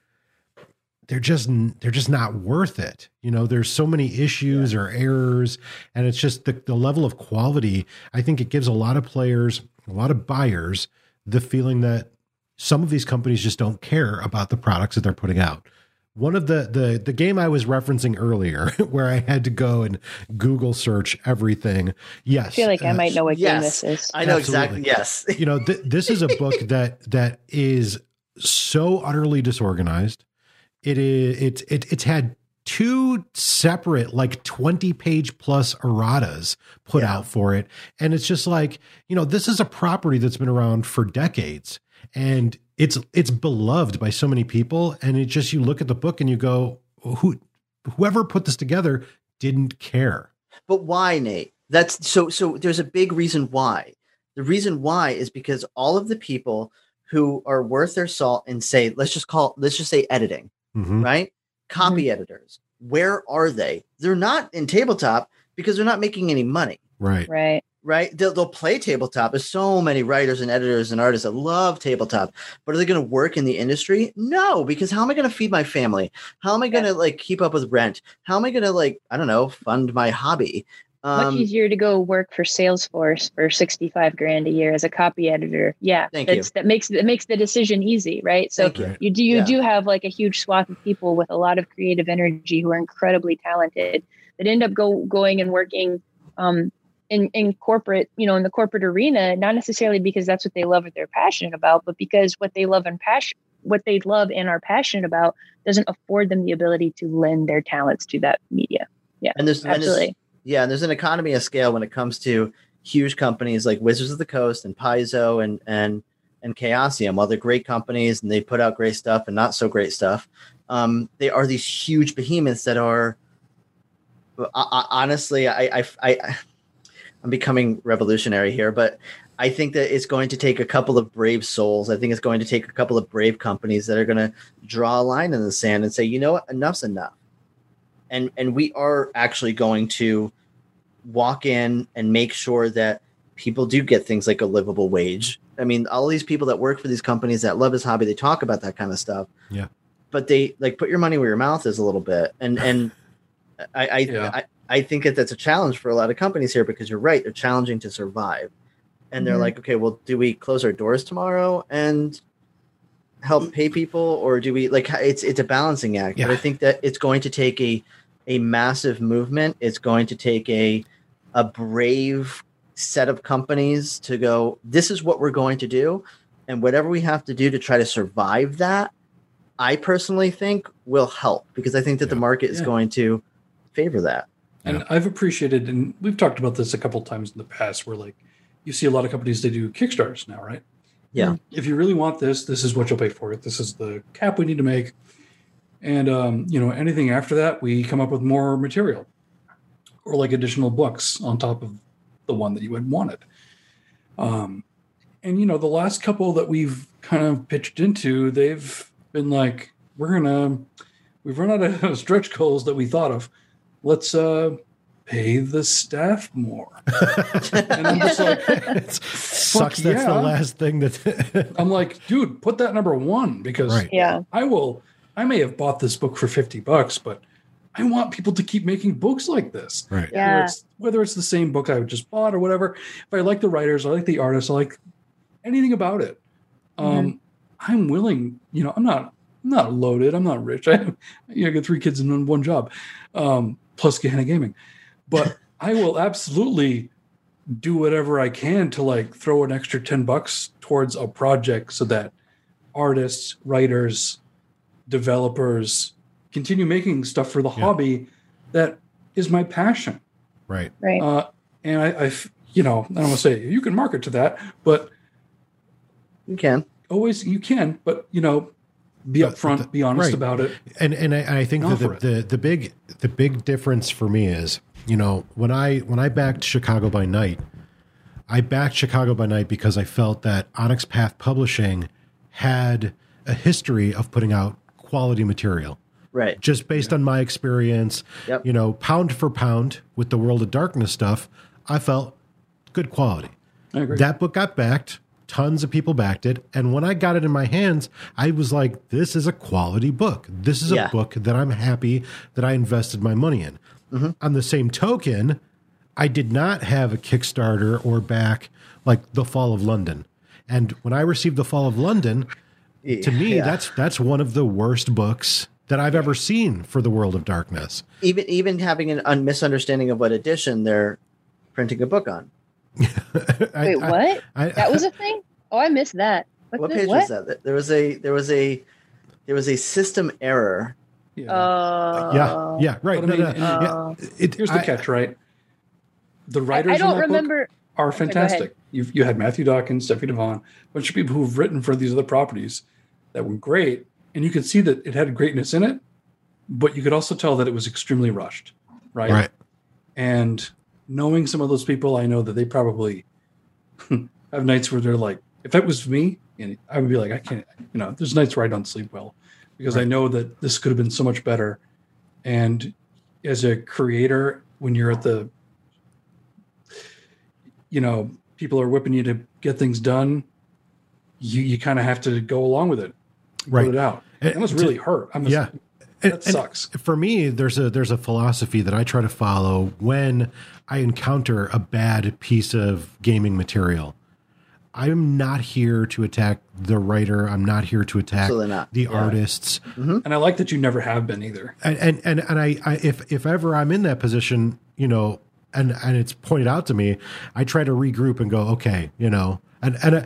they're just they're just not worth it. You know, there's so many issues or errors, and it's just the, the level of quality. I think it gives a lot of players, a lot of buyers, the feeling that some of these companies just don't care about the products that they're putting out. One of the the the game I was referencing earlier, *laughs* where I had to go and Google search everything. Yes, I feel like I uh, might know what game this is. I know Absolutely. exactly. Yes. *laughs* you know th- this is a book *laughs* that that is so utterly disorganized it is it's it, it's had two separate like 20 page plus erratas put Yeah. out for it and it's just like you know this is a property that's been around for decades and it's it's beloved by so many people and it just you look at the book and you go who whoever put this together didn't care But why, Nate? That's so so there's a big reason why. The reason why is because all of the people who are worth their salt and say, let's just call let's just say editing, Mhm. right? Copy editors. Where are they? They're not in tabletop because they're not making any money, Right. Right. Right? They'll, they'll play tabletop. There's so many writers and editors and artists that love tabletop, but are they going to work in the industry? No, because how am I going to feed my family? How am I going to like keep up with rent? How am I going to like I don't know fund my hobby? Much Um, easier to go work for Salesforce for 65 grand a year as a copy editor. Yeah. Thank you. That makes that makes the decision easy, right? So Thank you. Right. you do you Yeah. do have like a huge swath of people with a lot of creative energy who are incredibly talented that end up go going and working um, in in corporate, you know, in the corporate arena, not necessarily because that's what they love or they're passionate about, but because what they love and passion what they love and are passionate about doesn't afford them the ability to lend their talents to that media. Yeah, and there's, and there's absolutely. yeah, and there's an economy of scale when it comes to huge companies like Wizards of the Coast and Paizo and and and Chaosium. While they're great companies and they put out great stuff and not so great stuff, um, they are these huge behemoths that are. I, I, honestly, I, I, I, I'm becoming revolutionary here, but I think that it's going to take a couple of brave souls. I think it's going to take a couple of brave companies that are going to draw a line in the sand and say, you know what, enough's enough and and we are actually going to walk in and make sure that people do get things like a livable wage. I mean, all these people that work for these companies that love his hobby, they talk about that kind of stuff. Yeah. But they like put your money where your mouth is a little bit, and and *laughs* I I, Yeah. I I think that that's a challenge for a lot of companies here because you're right, they're challenging to survive, and they're Mhm. like, okay, well, do we close our doors tomorrow and help pay people, or do we like? It's it's a balancing act. But I think that it's going to take a a massive movement. It's going to take a a brave set of companies to go. This is what we're going to do, and whatever we have to do to try to survive that, I personally think will help because I think that the Yeah. market is Yeah. going to favor that. And I've appreciated, and we've talked about this a couple times in the past, where like you see a lot of companies they do Kickstarters now, right? Yeah. If you really want this, this is what you'll pay for it. This is the cap we need to make, and um, you know anything after that, we come up with more material, or like additional books on top of the one that you had wanted. Um, and you know the last couple that we've kind of pitched into, they've been like, we're gonna, we've run out of *laughs* stretch goals that we thought of let's uh pay the staff more *laughs* and i'm just like it sucks. That's yeah. the last thing that. *laughs* i'm like dude put that number one because Right. Yeah. i will i may have bought this book for 50 bucks but i want people to keep making books like this right. Yeah. whether it's whether it's the same book i just bought or whatever if i like the writers i like the artists i like anything about it um i'm willing you know i'm not I'm not loaded i'm not rich *laughs* i have you know, I got three kids and one job um plus Gehenna gaming but *laughs* i will absolutely do whatever i can to like throw an extra 10 bucks towards a project so that artists writers developers continue making stuff for the Yeah. hobby that is my passion Right. Right. uh, and I, you know, I don't want to say you can market to that, but You can. always you can, but you know, be But- upfront, but- be honest right. about it. and and I, I think Go that the, the the big the big difference for me is you know when I when I backed Chicago by Night, I backed Chicago by Night because I felt that Onyx Path Publishing had a history of putting out quality material. Right. Just based on my experience, Yep. you know, pound for pound with the World of Darkness stuff, I felt good quality. I agree. That book got backed. Tons of people backed it. And when I got it in my hands, I was like, this is a quality book. This is a book that I'm happy that I invested my money in. Mm-hmm. On the same token, I did not have a Kickstarter or back like The Fall of London. And when I received The Fall of London, to me, Yeah. that's that's one of the worst books that I've ever seen for the World of Darkness. even even having an un- misunderstanding of what edition they're printing a book on. I- *laughs* Wait, I- what? I- that was a thing? Oh, I missed that. What, What page what? was that? There was a there was a there was a system error. yeah. Uh, yeah, yeah, right. But No, mean, no, and- yeah. It- Here's the I- catch, right? The writers I don't in that book remember. are Okay, go fantastic. You've, you had Matthew Dawkins, Stephanie Devon, a bunch of people who've written for these other properties that were great, and you could see that it had greatness in it, but you could also tell that it was extremely rushed, right? Right. And knowing some of those people, I know that they probably *laughs* have nights where they're like, if it was me, and I would be like, I can't, you know, there's nights where I don't sleep well because I know that this could have been so much better. And as a creator, when you're at the, you know, people are whipping you to get things done, you you kind of have to go along with it, Right. put it out. And That must to- really hurt. I must, yeah. that sucks. And for me, there's a there's a philosophy that I try to follow when I encounter a bad piece of gaming material. I'm not here to attack the writer. I'm not here to attack the Yeah. artists. And I like that you never have been either. and and and, and I, I if if ever I'm in that position, you know, and and it's pointed out to me, I try to regroup and go, okay, you know, and and uh,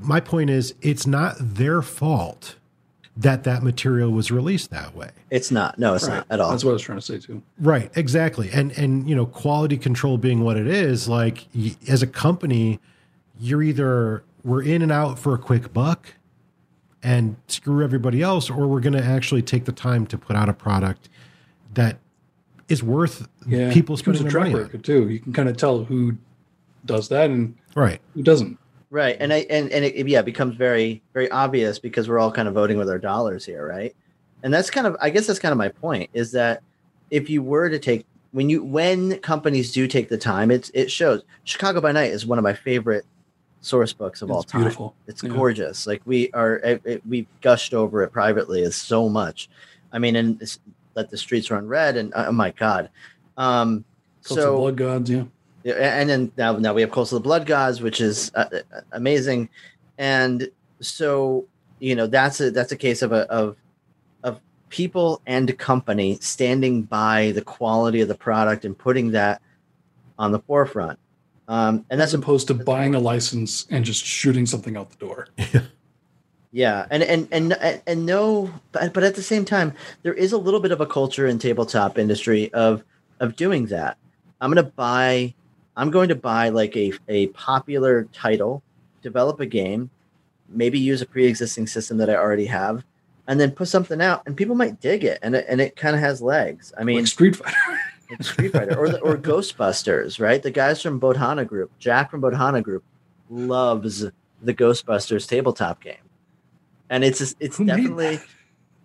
my point is, it's not their fault that that material was released that way. It's not. No, it's not at all. That's what I was trying to say too. Right, exactly. And and you know, quality control being what it is, like y- as a company, you're either we're in and out for a quick buck and screw everybody else or we're going to actually take the time to put out a product that is worth Yeah, people it becomes spending a their track money on. too. You can kind of tell who does that and Right. who doesn't. Right, and I and and it yeah it becomes very very obvious because we're all kind of voting with our dollars here, right? And that's kind of I guess that's kind of my point is that if you were to take when you when companies do take the time, it's it shows. Chicago by Night is one of my favorite source books of all time. beautiful. It's Yeah. gorgeous. Like we are it, it, we gushed over it privately is so much. I mean, and it's, let the streets run red, and oh my god. Um, Cult so Blood Gods, yeah. Yeah, and then now now we have Cults of the Blood Gods, which is uh, uh, amazing, and so you know that's a that's a case of a of of people and company standing by the quality of the product and putting that on the forefront, um, and As opposed to buying a license and just shooting something out the door. *laughs* Yeah, and and and and, and no, but but at the same time, there is a little bit of a culture in tabletop industry of of doing that. I'm gonna buy, I'm going to buy like a a popular title, develop a game, maybe use a pre-existing system that I already have, and then put something out, and people might dig it, and it, and it kind of has legs. I mean, like Street Fighter. *laughs* like Street Fighter or the, or Ghostbusters, right? The guys from Bodhana Group, Jack from Bodhana Group, loves the Ghostbusters tabletop game, and it's it's Who definitely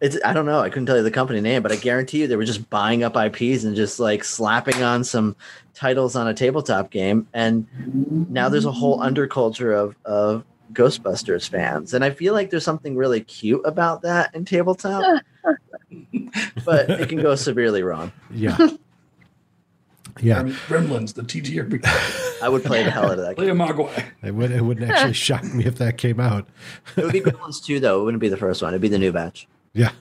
it's I don't know I couldn't tell you the company name, but I guarantee you they were just buying up IPs and just like slapping on some titles on a tabletop game, and now there's a whole underculture of of Ghostbusters fans, and I feel like there's something really cute about that in tabletop, *laughs* but it can go severely wrong. Yeah. *laughs* yeah. Gremlins, the TTRPG. I would play the hell out of that. Play game. a Mogwai. It, would, it wouldn't actually shock me if that came out. It would be Gremlins 2, though. It wouldn't be the first one. It'd be the new batch. Yeah.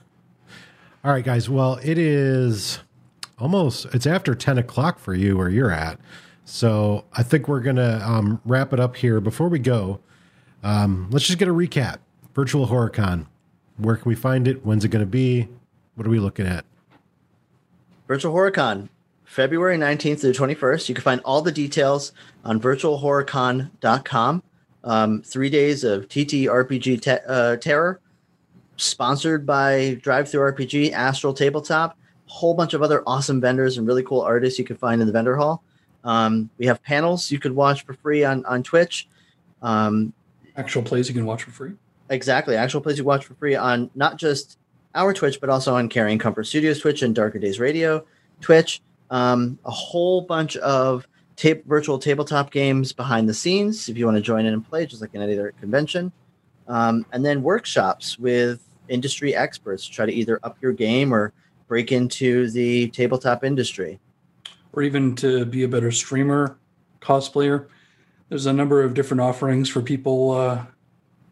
All right, guys. Well, it is almost it's after ten o'clock for you where you're at. So I think we're gonna um, wrap it up here. Before we go, um, let's just get a recap. Virtual HorrorCon. Where can we find it? When's it to be? What are we looking at? Virtual HorrorCon, February 19th through 21st. You can find all the details on virtualhorrorcon.com. Um, three days of TTRPG te- uh, terror, sponsored by DriveThruRPG, Astral Tabletop, a whole bunch of other awesome vendors and really cool artists you can find in the vendor hall. Um, we have panels you could watch for free on, on Twitch. Um, Actual plays you can watch for free. Exactly. Actual plays you watch for free on not just our Twitch, but also on Carrying Comfort Studios Twitch and Darker Days Radio Twitch. Um, a whole bunch of tape virtual tabletop games behind the scenes if you want to join in and play, just like in any other convention. Um, and then workshops with industry experts to try to either up your game or break into the tabletop industry. or even to be a better streamer, cosplayer. There's a number of different offerings for people uh,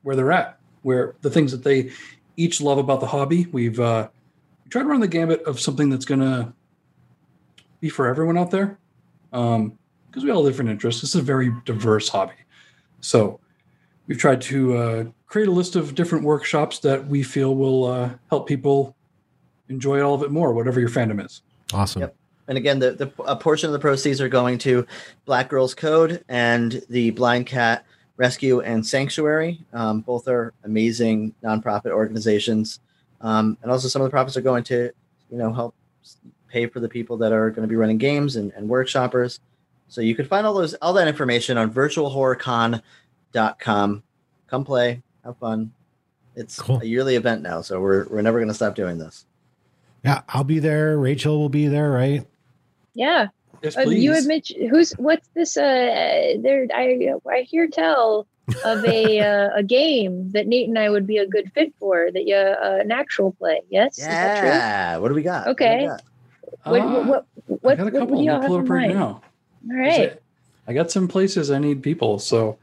where they're at, where the things that they each love about the hobby. We've uh, tried to run the gambit of something that's going to be for everyone out there, because we all have different interests. This is a very diverse hobby, so we've tried to uh, create a list of different workshops that we feel will uh, help people enjoy all of it more, whatever your fandom is. Awesome. Yep. And again, the, the a portion of the proceeds are going to Black Girls Code and the Blind Cat Rescue and Sanctuary. Um, both are amazing nonprofit organizations, um, and also some of the profits are going to, you know, help pay for the people that are going to be running games and, and workshoppers. So you can find all those all that information on virtualhorrorcon.com. Come play, have fun. It's Cool. a yearly event now, so we're we're never going to stop doing this. Yeah, I'll be there. Rachel will be there, right? Yeah. Yes, Uh, please. you admit who's what's this? Uh, there I I hear tell of a *laughs* uh, a game that Nate and I would be a good fit for. That you uh, an actual play. Yes. Is that true? Yeah. What do we got? What do we Okay. got? What, what, what, I what, got a what couple. do y'all I'll have pull it in up right mind? now. All right. I got some places I need people. So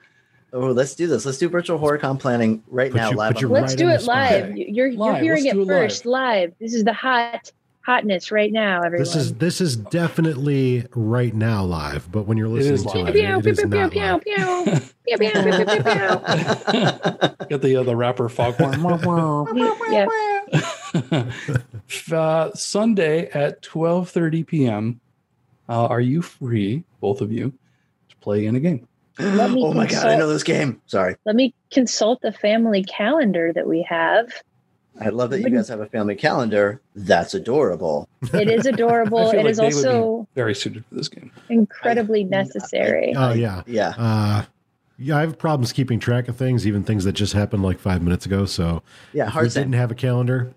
Oh, let's do this. Let's do virtual HorrorCon planning right Put now you- live. put on you the- Let's right do it live. Okay. You're you're hearing Let's it do it first live. This is the hot hotness right now, everyone. This is this is definitely right now live, but when you're listening to live. it, Pew, it pew, not pew, live. got *laughs* *laughs* the uh, the rapper foghorn. *laughs* Yeah. uh, Sunday at twelve thirty p.m. Uh, are you free, both of you, to play in a game? Let me oh my god, I know this game. Sorry. Let me consult the family calendar that we have. I love that you guys have a family calendar. That's adorable. It is *laughs* adorable. I feel It like is they would be also very suited for this game. incredibly necessary. Oh yeah. Yeah. Uh yeah, I have problems keeping track of things, even things that just happened like five minutes ago. So Yeah, if we didn't have a calendar,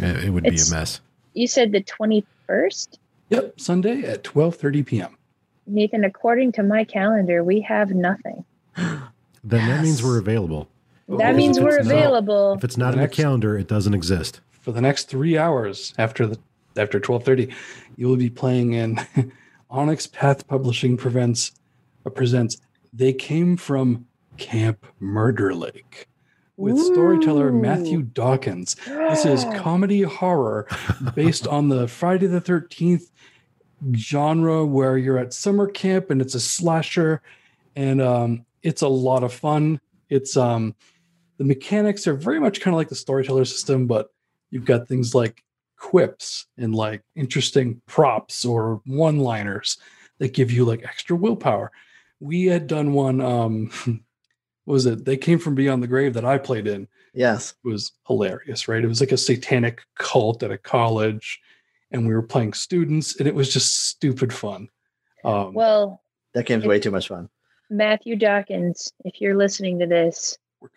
it, it would It's- be a mess. You said the 21st? Yep, Sunday at twelve thirty p.m. Nathan, according to my calendar, we have nothing. *gasps* Then that means we're available. That Oh, means we're it's not- available. If it's not in Next- the calendar, it doesn't exist. for the next three hours after the after twelve thirty, you will be playing in *laughs* Onyx Path Publishing prevents uh, presents. They came from Camp Murder Lake with storyteller Matthew Dawkins. This is comedy horror based on the Friday the Thirteenth genre, where you're at summer camp and it's a slasher, and um, it's a lot of fun. It's um, the mechanics are very much kind of like the storyteller system, but you've got things like quips and like interesting props or one-liners that give you like extra willpower. We had done one. Um, *laughs* what was it? They came from beyond the grave that I played in Yes. It was hilarious, right? It was like a satanic cult at a college, and we were playing students, and it was just stupid fun. Um, Well, That game's way too much fun. Matthew Dawkins, if you're listening to this, We're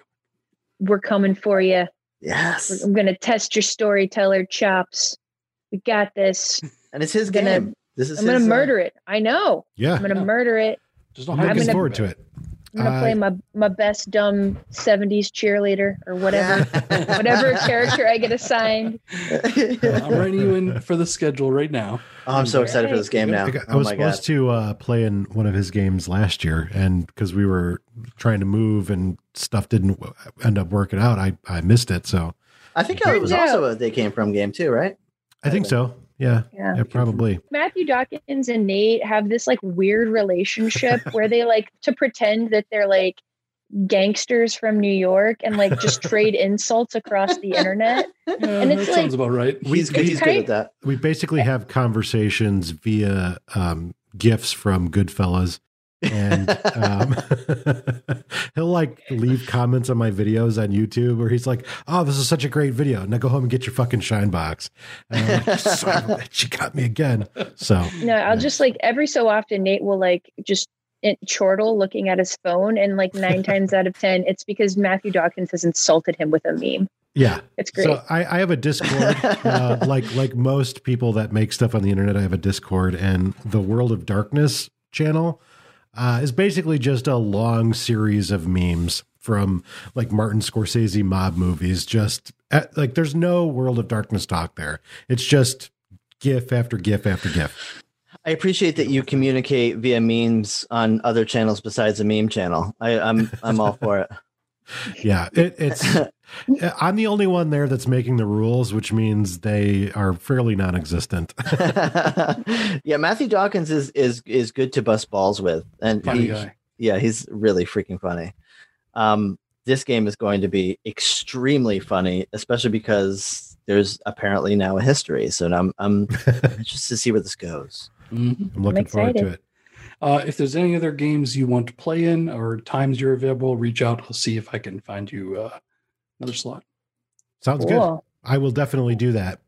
we're coming for you. Yes. I'm going to test your storyteller chops. We got this. *laughs* And it's his I'm gonna- game. This is I'm going his, to uh, murder it. I know. Yeah. I'm going to Yeah. murder it. just don't I'm have looking gonna- forward to it. I'm going to play my, my best dumb 70s cheerleader or whatever. *laughs* Whatever character I get assigned. I'm writing you in for the schedule right now. Oh, I'm so excited for this game now. I, got- I Oh was supposed god. to uh, play in one of his games last year, and because we were trying to move and stuff didn't w- end up working out, I, I missed it. So I think it was Turns also a They Came From game too, right? I think so. Yeah, Yeah. yeah, probably. Matthew Dawkins and Nate have this like weird relationship *laughs* where they like to pretend that they're like gangsters from New York and like just trade *laughs* insults across the internet. and it's that like- sounds about right. He's good. He's good kind- at that. We basically have conversations via um, gifs from Goodfellas. And um, *laughs* he'll like leave comments on my videos on YouTube where he's like, "Oh, this is such a great video." Now go home and get your fucking shine box. And I'm like, *laughs* Son bitch, got me again. So No, I'll just like every so often Nate will like just it, chortle looking at his phone and like nine *laughs* times out of ten it's because Matthew Dawkins has insulted him with a meme. yeah, It's great. So I, I have a Discord, uh, like like most people that make stuff on the internet. I have a Discord, and the World of Darkness channel uh, is basically just a long series of memes from like Martin Scorsese mob movies. Just uh like there's no World of Darkness talk there. It's just GIF after GIF after GIF. I appreciate that you communicate via memes on other channels besides the meme channel. I, I'm I'm all for it. *laughs* Yeah, it, it's. *laughs* I'm the only one there that's making the rules, which means they are fairly non-existent. *laughs* yeah, Matthew Dawkins is is is good to bust balls with, and Funny he- guy. yeah, he's really freaking funny. Um, this game is going to be extremely funny, especially because there's apparently now a history. So now I'm I'm *laughs* anxious to see where this goes. Mhm. I'm looking forward to it. Uh, if there's any other games you want to play in or times you're available, reach out. I'll see if I can find you uh, another slot. Sounds good. I will definitely do that.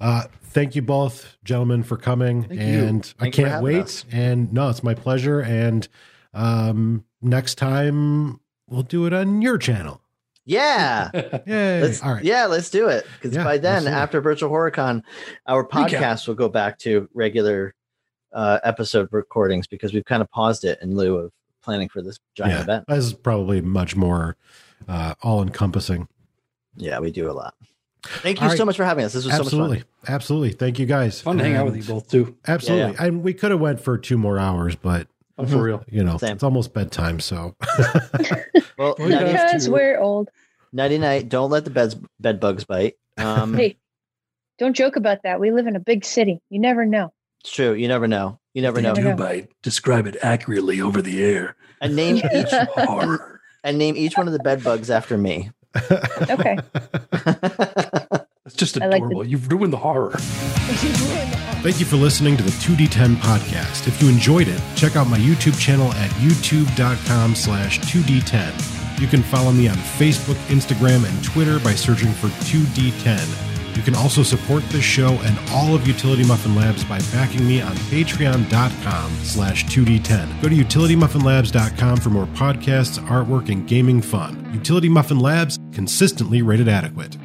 Uh, thank you both, gentlemen, for coming. Thank and I you for can't wait. us. And no, it's my pleasure. And um, next time we'll do it on your channel. Yeah. *laughs* Yay! Let's, All right. Yeah, let's do it. Because Yeah, by then, after Virtual HorrorCon, our Recap. podcast will go back to regular uh, episode recordings because we've kind of paused it in lieu of planning for this giant yeah, event. this is probably much more uh, all encompassing. Yeah, we do a lot. Thank you All right. so much for having us. This was so Absolutely, much absolutely. Thank you guys. Fun to hang out with you both too. Absolutely, Yeah, and we could have went for two more hours, but Oh, for real. you know Same. it's almost bedtime, so. *laughs* Well, yeah. nighty, Because too. we're old. nighty night. Don't let the beds bed bugs bite. Um, Hey, don't joke about that. We live in a big city. You never know. It's true. You never know. You never You know. never know. by describe it accurately over the air. And name *laughs* each Horror. And name each one of the bed bugs after me. Okay. *laughs* That's just I like the- adorable. You've ruined the horror. *laughs* Thank you for listening to the 2D10 podcast. If you enjoyed it, check out my YouTube channel at youtube.com slash 2D10. You can follow me on Facebook, Instagram, and Twitter by searching for 2D10. You can also support this show and all of Utility Muffin Labs by backing me on patreon.com slash 2D10. Go to utilitymuffinlabs.com for more podcasts, artwork, and gaming fun. Utility Muffin Labs, consistently rated adequate.